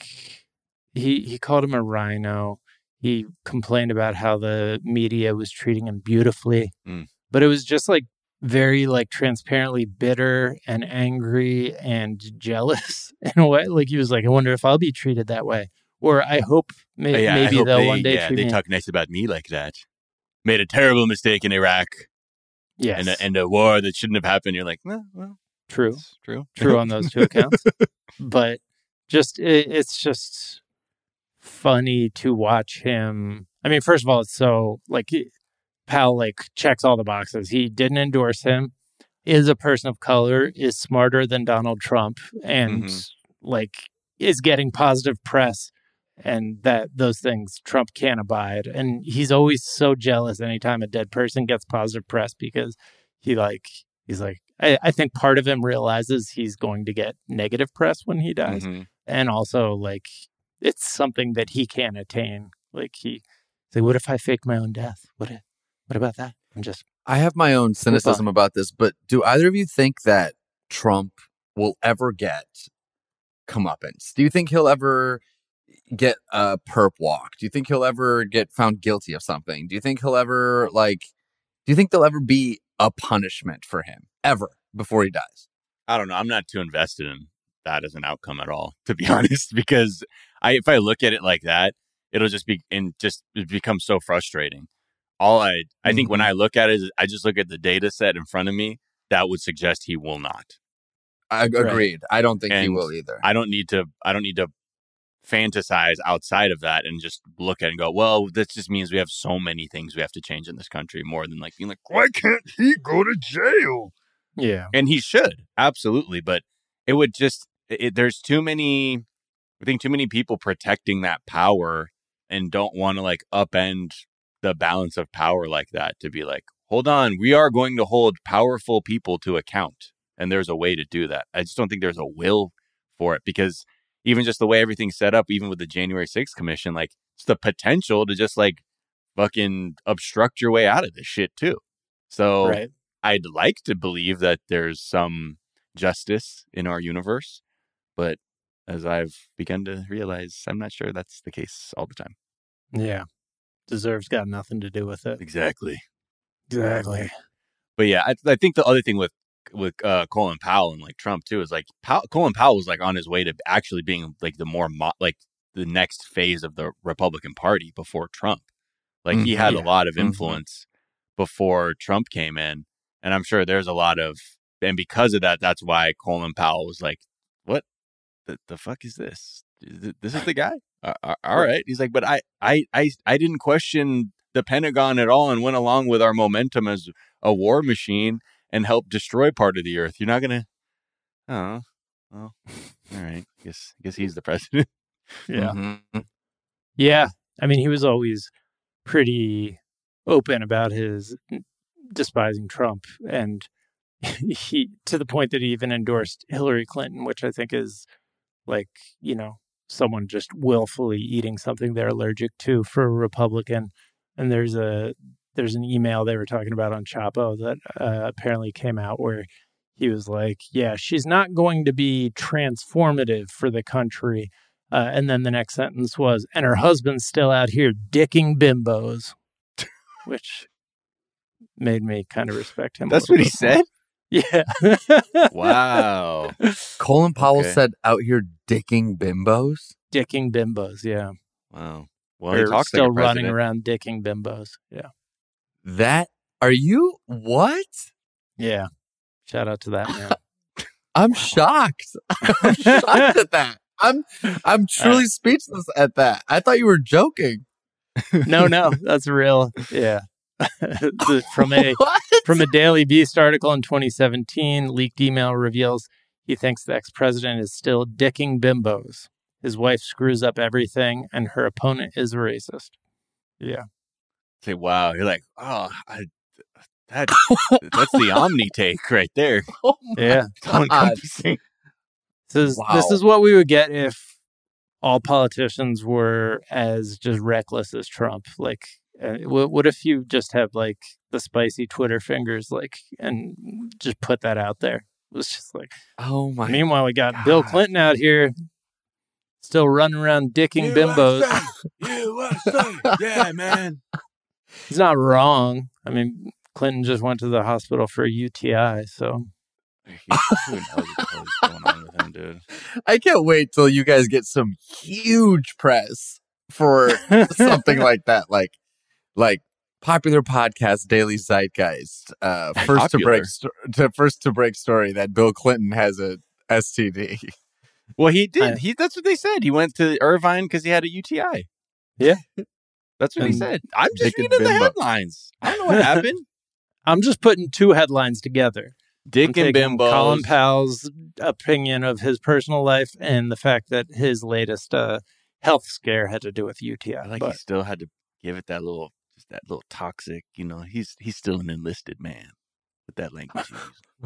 he, he called him a rhino. he complained about how the media was treating him beautifully. Mm. But it was just like very like transparently bitter and angry and jealous [laughs] in a way. Like he was like, I wonder if I'll be treated that way. Or I hope may- yeah, I maybe hope they'll they, one day yeah, they me. talk nice about me like that. Made a terrible mistake in Iraq yes, and, a, and a war that shouldn't have happened. You're like, well, well true. true. true on those two accounts. [laughs] but just it, it's just funny to watch him. I mean, first of all, it's so like Powell like checks all the boxes. He didn't endorse him. Is a person of color. Is smarter than Donald Trump, and Mhm. like is getting positive press. And that those things Trump can't abide. And he's always so jealous anytime a dead person gets positive press because he like he's like I, I think part of him realizes he's going to get negative press when he dies Mhm. and also like it's something that he can't attain like he say what if i fake my own death what if, what about that i'm just I have my own cynicism about this, but do either of you think that Trump will ever get comeuppance? Do you think he'll ever get a perp walk? Do you think he'll ever get found guilty of something? Do you think he'll ever like? Do you think there'll ever be a punishment for him ever before he dies? I don't know. I'm not too invested in that as an outcome at all, to be [laughs] honest, because I if I look at it like that, it'll just be and just it becomes so frustrating. All I I think when mm-hmm. I look at it, is I just look at the data set in front of me that would suggest he will not. I agreed. I don't think he will either. I don't need to I don't need to fantasize outside of that and just look at it and go, well, this just means we have so many things we have to change in this country more than like being like, why can't he go to jail? yeah and he should absolutely but it would just it, there's too many i think too many people protecting that power and don't want to like upend the balance of power like that to be like hold on we are going to hold powerful people to account and there's a way to do that i just don't think there's a will for it because even just the way everything's set up even with the january 6th commission like it's the potential to just like fucking obstruct your way out of this shit too. So right. I'd like to believe that there's some justice in our universe, but as I've begun to realize, I'm not sure that's the case all the time. yeah. Deserves got nothing to do with it. Exactly. exactly. But yeah, I, I think the other thing with with uh, Colin Powell and like Trump too is like Pow- Colin Powell was like on his way to actually being like the more mo- like the next phase of the Republican Party before Trump. Like he Mhm. had Yeah. a lot of Mhm. influence before Trump came in, and I'm sure there's a lot of and because of that, that's why Colin Powell was like, "What the, the fuck is this? This is the guy? All right." He's like, "But I I I I didn't question." The Pentagon at all and went along with our momentum as a war machine and help destroy part of the earth. You're not gonna. Oh, well, all [laughs] right. Guess guess he's the president. [laughs] yeah Mhm. yeah i mean he was always pretty open about his despising trump and [laughs] he to the point that he even endorsed hillary clinton which i think is like you know someone just willfully eating something they're allergic to for a republican and there's a there's an email they were talking about on chapo that uh, apparently came out where he was like yeah she's not going to be transformative for the country uh, and then the next sentence was and her husband's still out here dicking bimbos [laughs] which made me kind of respect him That's little what he more. said. [laughs] yeah Wow. Colin Powell Okay. said out here dicking bimbos. dicking bimbos yeah Wow. Well, he or talks still like a running around dicking bimbos. Yeah. That are you what? Yeah. Shout out to that man. [laughs] I'm shocked. [laughs] I'm shocked at that. I'm I'm [laughs] truly speechless at that. I thought you were joking. no, no, that's real. Yeah. From a what? from a Daily Beast article in 2017, leaked email reveals he thinks the ex-president is still dicking bimbos. His wife screws up everything, and her opponent is a racist. Yeah. Say, wow. You're like, oh, I, that [laughs] that's the Omni take right there. [laughs] Oh Yeah. All. This is Wow. this is what we would get if all politicians were as just reckless as Trump. Like, uh, what, what if you just have like the spicy Twitter fingers, like, and just put that out there? It was just like. Oh my Meanwhile, we got Bill Clinton out here still running around dicking bimbos. USA. yeah, man. [laughs] He's not wrong. I mean, Clinton just went to the hospital for a UTI, so Who knows what the hell is going on with him, dude? [laughs] I can't wait till you guys get some huge press for [laughs] something like that, like like popular podcast Daily Zeitgeist. Uh, first to break sto- to first to break story that Bill Clinton has a STD. Well, he did. I- he that's what they said. He went to Irvine because he had a UTI. Yeah. That's what he said. I'm just Dick reading the bimbo. headlines. I don't know what [laughs] happened. I'm just putting two headlines together. I'm Dick and Bimbo. Colin Powell's opinion of his personal life and the fact that his latest uh, health scare had to do with UTI. I like but he still had to give it that little, just that little toxic. You know, he's he's still an enlisted man with that language.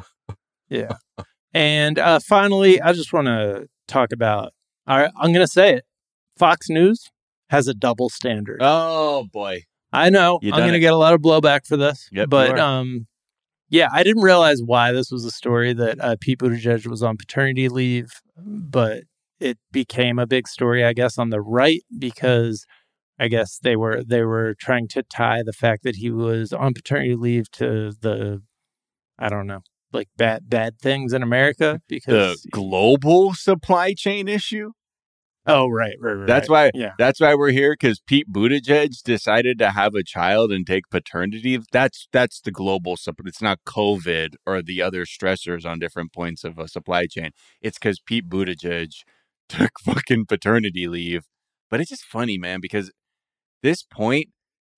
[laughs] yeah. And uh, finally, I just want to talk about. All right, I'm going to say it. Fox News has a double standard. oh boy, I know I'm going to get a lot of blowback for this, Yep, but um, yeah, I didn't realize why this was a story that uh, Pete Buttigieg was on paternity leave, but it became a big story, I guess, on the right because I guess they were they were trying to tie the fact that he was on paternity leave to the, I don't know, like bad bad things in America because the global supply chain issue. Oh right right right That's right. why yeah That's why we're here because Pete Buttigieg decided to have a child and take paternity. That's that's the global supply. It's not COVID or the other stressors on different points of a supply chain. It's because Pete Buttigieg [laughs] took fucking paternity leave. But it's just funny, man, because this point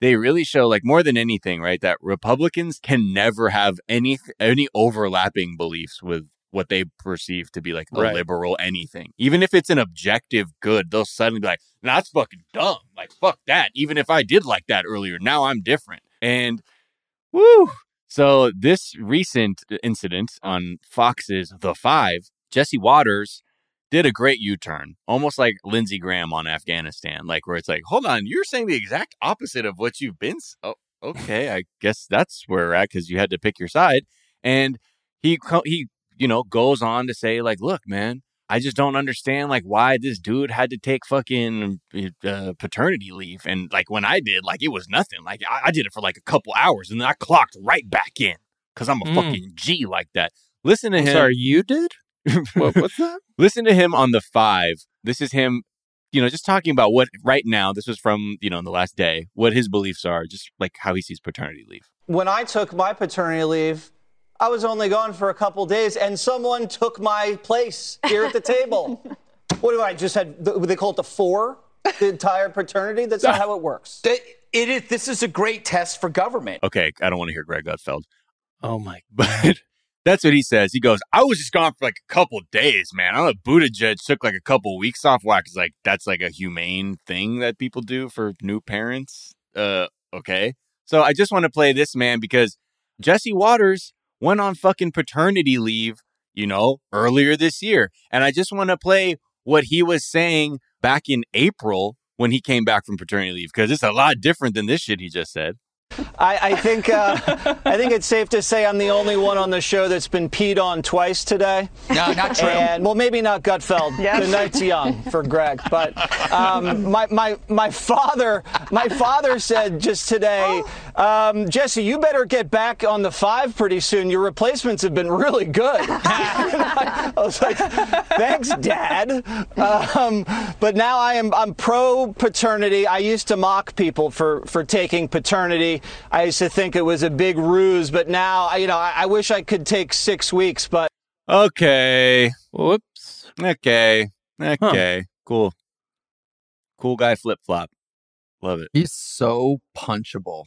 they really show, like more than anything, right, that Republicans can never have any any overlapping beliefs with what they perceive to be like a Right. liberal anything. Even if it's an objective good, they'll suddenly be like, nah, that's fucking dumb. Like, fuck that. Even if I did like that earlier, now I'm different. And woo. So this recent incident on Fox's The Five, Jesse Watters did a great U-turn, almost like Lindsey Graham on Afghanistan, like where it's like, hold on, you're saying the exact opposite of what you've been. Oh, okay, I guess that's where we're at because you had to pick your side. And he he you know goes on to say like, look, man, I just don't understand like why this dude had to take fucking uh, paternity leave, and like when I did, like it was nothing. Like I, I did it for like a couple hours, and then I clocked right back in because I'm a Mm. fucking G like that. Listen to I'm him. sorry you did what, what's that [laughs] Listen to him on the five. This is him, you know, just talking about what right now. This was from you know in the last day. What his beliefs are, just like how he sees paternity leave. when I took my paternity leave, I was only gone for a couple days, and someone took my place here at the table. [laughs] what do I just had? They call it the four, the entire paternity. That's not how it works. It it is. This is a great test for government. Okay, I don't want to hear Greg Gutfeld. oh my [laughs] But that's what he says. He goes, I was just gone for like a couple days, man. I know Buttigieg took like a couple weeks off. Why? Because like that's like a humane thing that people do for new parents. Uh, okay. So I just want to play this man because Jesse Watters went on fucking paternity leave, you know, earlier this year. And I just want to play what he was saying back in April when he came back from paternity leave because it's a lot different than this shit he just said. I, I think uh, I think it's safe to say I'm the only one on the show that's been peed on twice today. No, not true. And well, maybe not Gutfeld. The night's young for Greg, but um, my my my father my father said just today, um, Jesse, you better get back on the five pretty soon. Your replacements have been really good. [laughs] I was like, thanks, Dad. Um, but now I am I'm pro paternity. I used to mock people for for taking paternity. I used to think it was a big ruse, but now I- you know I, I wish I could take six weeks, but. Okay. whoops Okay. Okay. Cool. Cool guy flip flop. Love it. He's so punchable.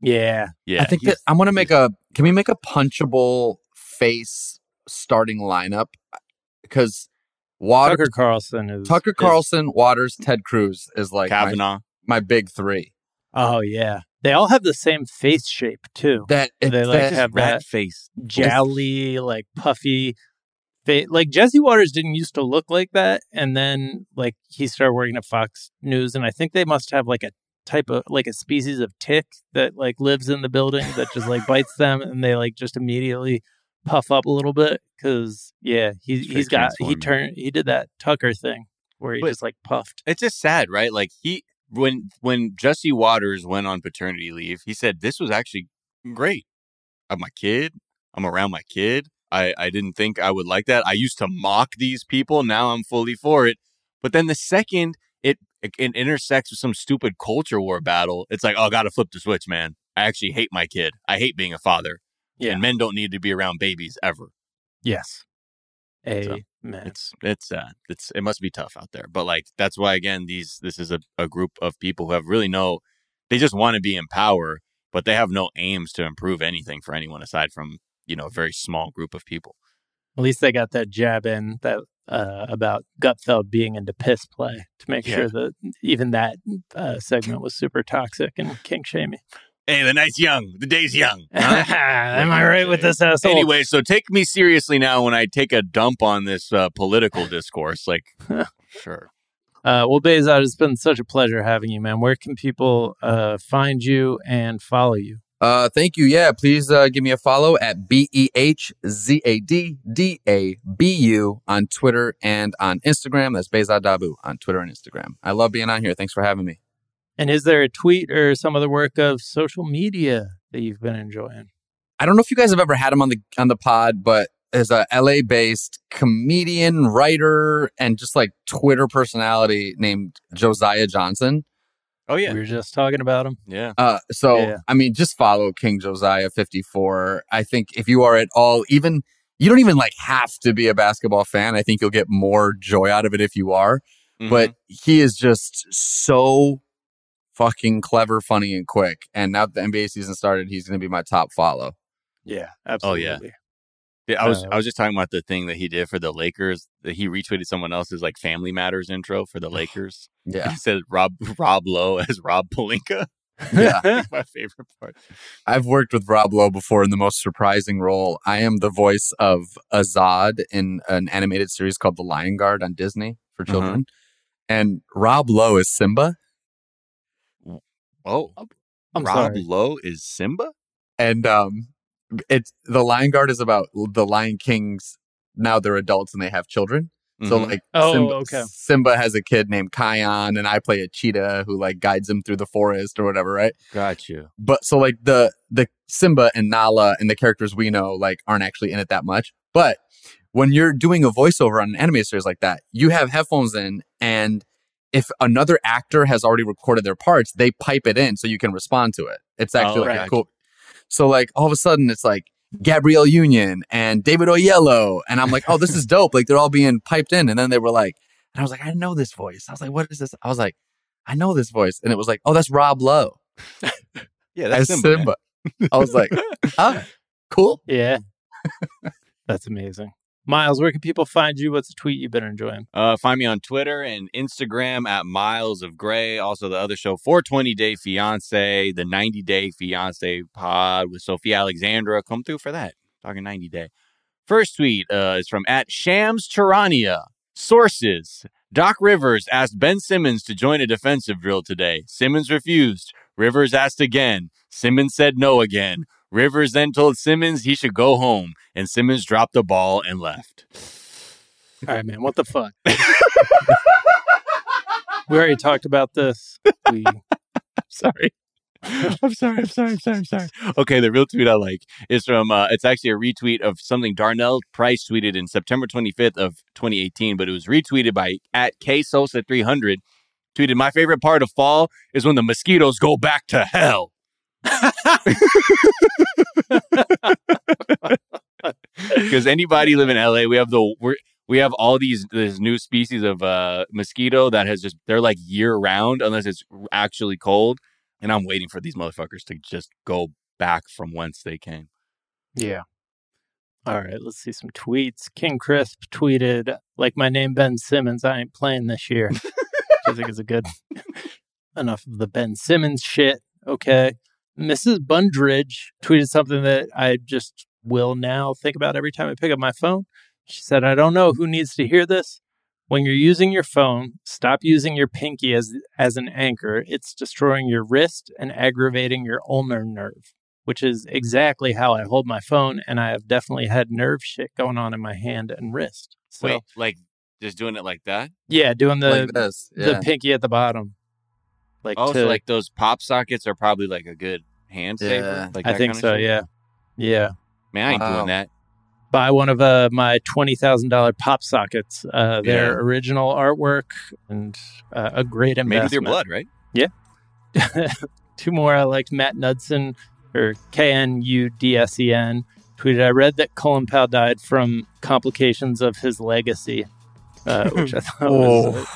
yeah Yeah. I think that I'm gonna make a. Can we make a punchable face starting lineup? Because Watters, Tucker Carlson is Tucker is- Carlson, Watters, Ted Cruz is like my, Kavanaugh. my big three. oh yeah, they all have the same face shape too. That They like that- have that face. jowly, like puffy face. Like Jesse Watters didn't used to look like that, and then like he started working at Fox News, and I think they must have like a type of like a species of tick that like lives in the building that just like bites them, and they like just immediately puff up a little bit because yeah, he Straight he's got he turned he did that Tucker thing. where he But- just like puffed. It's just sad, right? Like he when when Jesse Watters went on paternity leave, he said this was actually great. I'm my kid. I'm around my kid. I I didn't think I would like that. I used to mock these people. Now I'm fully for it. But then the second it it, it intersects with some stupid culture war battle, it's like, oh, I got to flip the switch, man. I actually hate my kid. I hate being a father. Yeah. And men don't need to be around babies ever. Yes. So, Amen. It's it's uh it's it must be tough out there. But like that's why again these this is a, a group of people who have really no they just want to be in power, but they have no aims to improve anything for anyone aside from, you know, a very small group of people. At least they got that jab in that uh, about Gutfeld being into piss play to make Yeah. sure that even that uh, segment [laughs] was super toxic and kink shamey. Hey, the night's young. The day's young. [laughs] Am I right with this asshole? Anyway, so take me seriously now when I take a dump on this uh, political discourse. Like, [laughs] sure. Uh, well, Behzad, it's been such a pleasure having you, man. Where can people uh, find you and follow you? Uh, thank you. Yeah, please uh, give me a follow at B E H Z A D D A B U on Twitter and on Instagram. That's Behzad Dabu on Twitter and Instagram. I love being on here. Thanks for having me. And is there a tweet or some other work of social media that you've been enjoying? I don't know if you guys have ever had him on the on the pod, but as a LA based comedian, writer, and just like Twitter personality named Josiah Johnson. Oh yeah, We were just talking about him. yeah. Uh, so Yeah. I mean, just follow King Josiah fifty four. I think if you are at all, even you don't even like have to be a basketball fan. I think you'll get more joy out of it if you are. Mhm. But he is just so fucking clever, funny, and quick. And now that the NBA season started, he's going to be my top follow. Yeah, absolutely. Oh, yeah. Yeah, I was Uh, I was just talking about the thing that he did for the Lakers. That he retweeted someone else's like Family Matters intro for the [sighs] Lakers. Yeah. He said Rob Rob Lowe as Rob Pelinka. [laughs] Yeah. My favorite part. I've worked with Rob Lowe before in the most surprising role. I am the voice of Azaad in an animated series called The Lion Guard on Disney for Uh-huh. children. And Rob Lowe is Simba. Oh, I'm Rob sorry. Lowe is Simba. And um it's the Lion Guard is about the Lion Kings. Now they're adults and they have children. So Mhm. like Oh, Simba, okay. Simba has a kid named Kion and I play a cheetah who like guides him through the forest or whatever, right? got you. but so like the the Simba and Nala and the characters we know like aren't actually in it that much. But when you're doing a voiceover on an anime series like that, you have headphones in and if another actor has already recorded their parts, they pipe it in so you can respond to it. It's actually Oh, like a cool. So like all of a sudden it's like Gabrielle Union and David Oyelowo and I'm like, "Oh, this is [laughs] dope." Like they're all being piped in and then they were like and I was like, "I know this voice." I was like, "What is this?" I was like, "I know this voice." And it was like, "Oh, that's Rob Lowe." [laughs] Yeah, that's Simba. Simba. I was like, [laughs] ah, cool. Yeah. That's amazing. Miles, where can people find you? What's a tweet you've been enjoying? Uh, find me on Twitter and Instagram at Miles of Gray. Also, the other show, 420 Day Fiance, the 90 Day Fiance pod with Sophia Alexandra. Come through for that. Talking 90 Day. First tweet uh, is from at Shams Charania. Sources. Doc Rivers asked Ben Simmons to join a defensive drill today. Simmons refused. Rivers asked again. Simmons said no again. Rivers then told Simmons he should go home, and Simmons dropped the ball and left. All right, man. What the fuck? [laughs] we already talked about this. We sorry. I'm sorry. I'm sorry. I'm sorry. I'm sorry. Okay, the real tweet I like is from. Uh, it's actually a retweet of something Darnell Price tweeted in September 25th of 2018, but it was retweeted by at K Sosa 300. Tweeted, "My favorite part of fall is when the mosquitoes go back to hell." Because anybody live in LA, we have the we're, we have all these this new species of uh, mosquito that has just they're like year round unless it's actually cold, and I'm waiting for these motherfuckers to just go back from whence they came. Yeah. All right, let's see some tweets. King Crisp tweeted, like my name Ben Simmons, I ain't playing this year. [laughs] I think it's a good enough of the Ben Simmons shit. Okay. Mrs. Bundridge tweeted something that I just will now think about every time I pick up my phone. She said, I don't know who needs to hear this. When you're using your phone, stop using your pinky as as an anchor. It's destroying your wrist and aggravating your ulnar nerve which is exactly how I hold my phone. And I have definitely had nerve shit going on in my hand and wrist. So, Wait, like Just doing it like that. Yeah, doing the like this. the pinky at the bottom. Like Oh, to, so like those pop sockets are probably like a good hand saver. Yeah. Like I think so. Yeah, yeah. Man, I ain't Wow. doing that. Buy one of uh, my twenty thousand dollar pop sockets. Uh, their Yeah. original artwork and uh, a great Maybe with your blood, right? Yeah. [laughs] Two more. I liked Matt Knudsen or K N U D S E N tweeted. I read that Colin Powell died from complications of his legacy, uh, [laughs] which I thought was.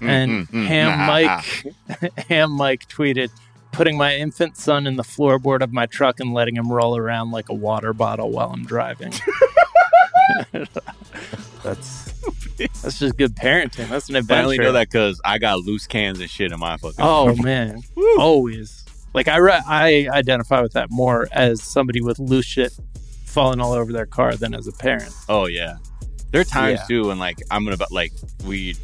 and [laughs] Ham Mike, Ham Mike tweeted, "Putting my infant son in the floorboard of my truck and letting him roll around like a water bottle while I'm driving." [laughs] that's [laughs] that's just good parenting. That's an adventure. I only know that because I got loose cans and shit in my fucking. Oh man, [laughs] always. Like I re- I identify with that more as somebody with loose shit falling all over their car than as a parent. Oh yeah, there are times Yeah. too when like I'm gonna but like we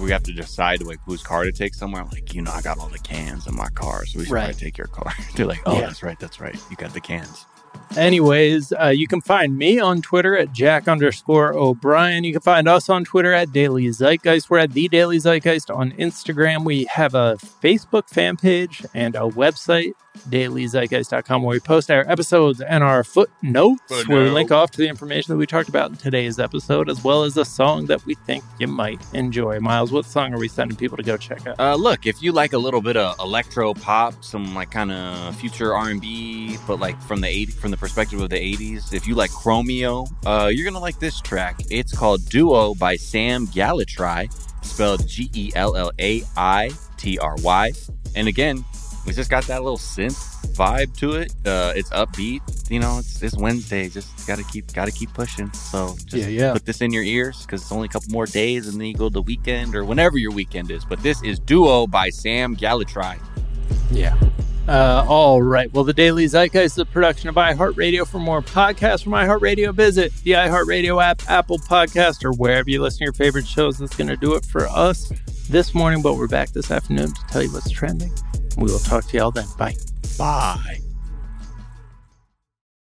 we have to decide like whose car to take somewhere. I'm like, you know, I got all the cans in my car, so we should Right. probably take your car. [laughs] They're like, oh, Yeah. that's right, that's right. You got the cans. Anyways, uh, you can find me on Twitter at Jack underscore O'Brien. You can find us on Twitter at Daily Zeitgeist. We're at The Daily Zeitgeist on Instagram. We have a Facebook fan page and a website, dailyzeitgeist.com, where we post our episodes and our footnotes, where we link off to the information that we talked about in today's episode, as well as a song that we think you might enjoy. Miles, what song are we sending people to go check out? Uh, look, if you like a little bit of electro pop, some like kind of future R and B, but like from the 80, from the perspective of the '80s, if you like Chromeo, uh, you're gonna like this track. It's called "Duo" by Sam Gellaitry, spelled G E L L A I T R Y. And again, we just got that little synth vibe to it. Uh, it's upbeat. You know, it's, it's Wednesday. Just gotta keep gotta keep pushing. So just Yeah, yeah. put this in your ears because it's only a couple more days, and then you go to the weekend or whenever your weekend is. But this is Duo by Sam Gellaitry. Yeah. Uh, all right. Well, the Daily Zeitgeist is a production of iHeartRadio. For more podcasts from iHeartRadio, visit the iHeartRadio app, Apple Podcast, or wherever you listen to your favorite shows. That's going to do it for us this morning, but we're back this afternoon to tell you what's trending. We will talk to y'all then. Bye. Bye.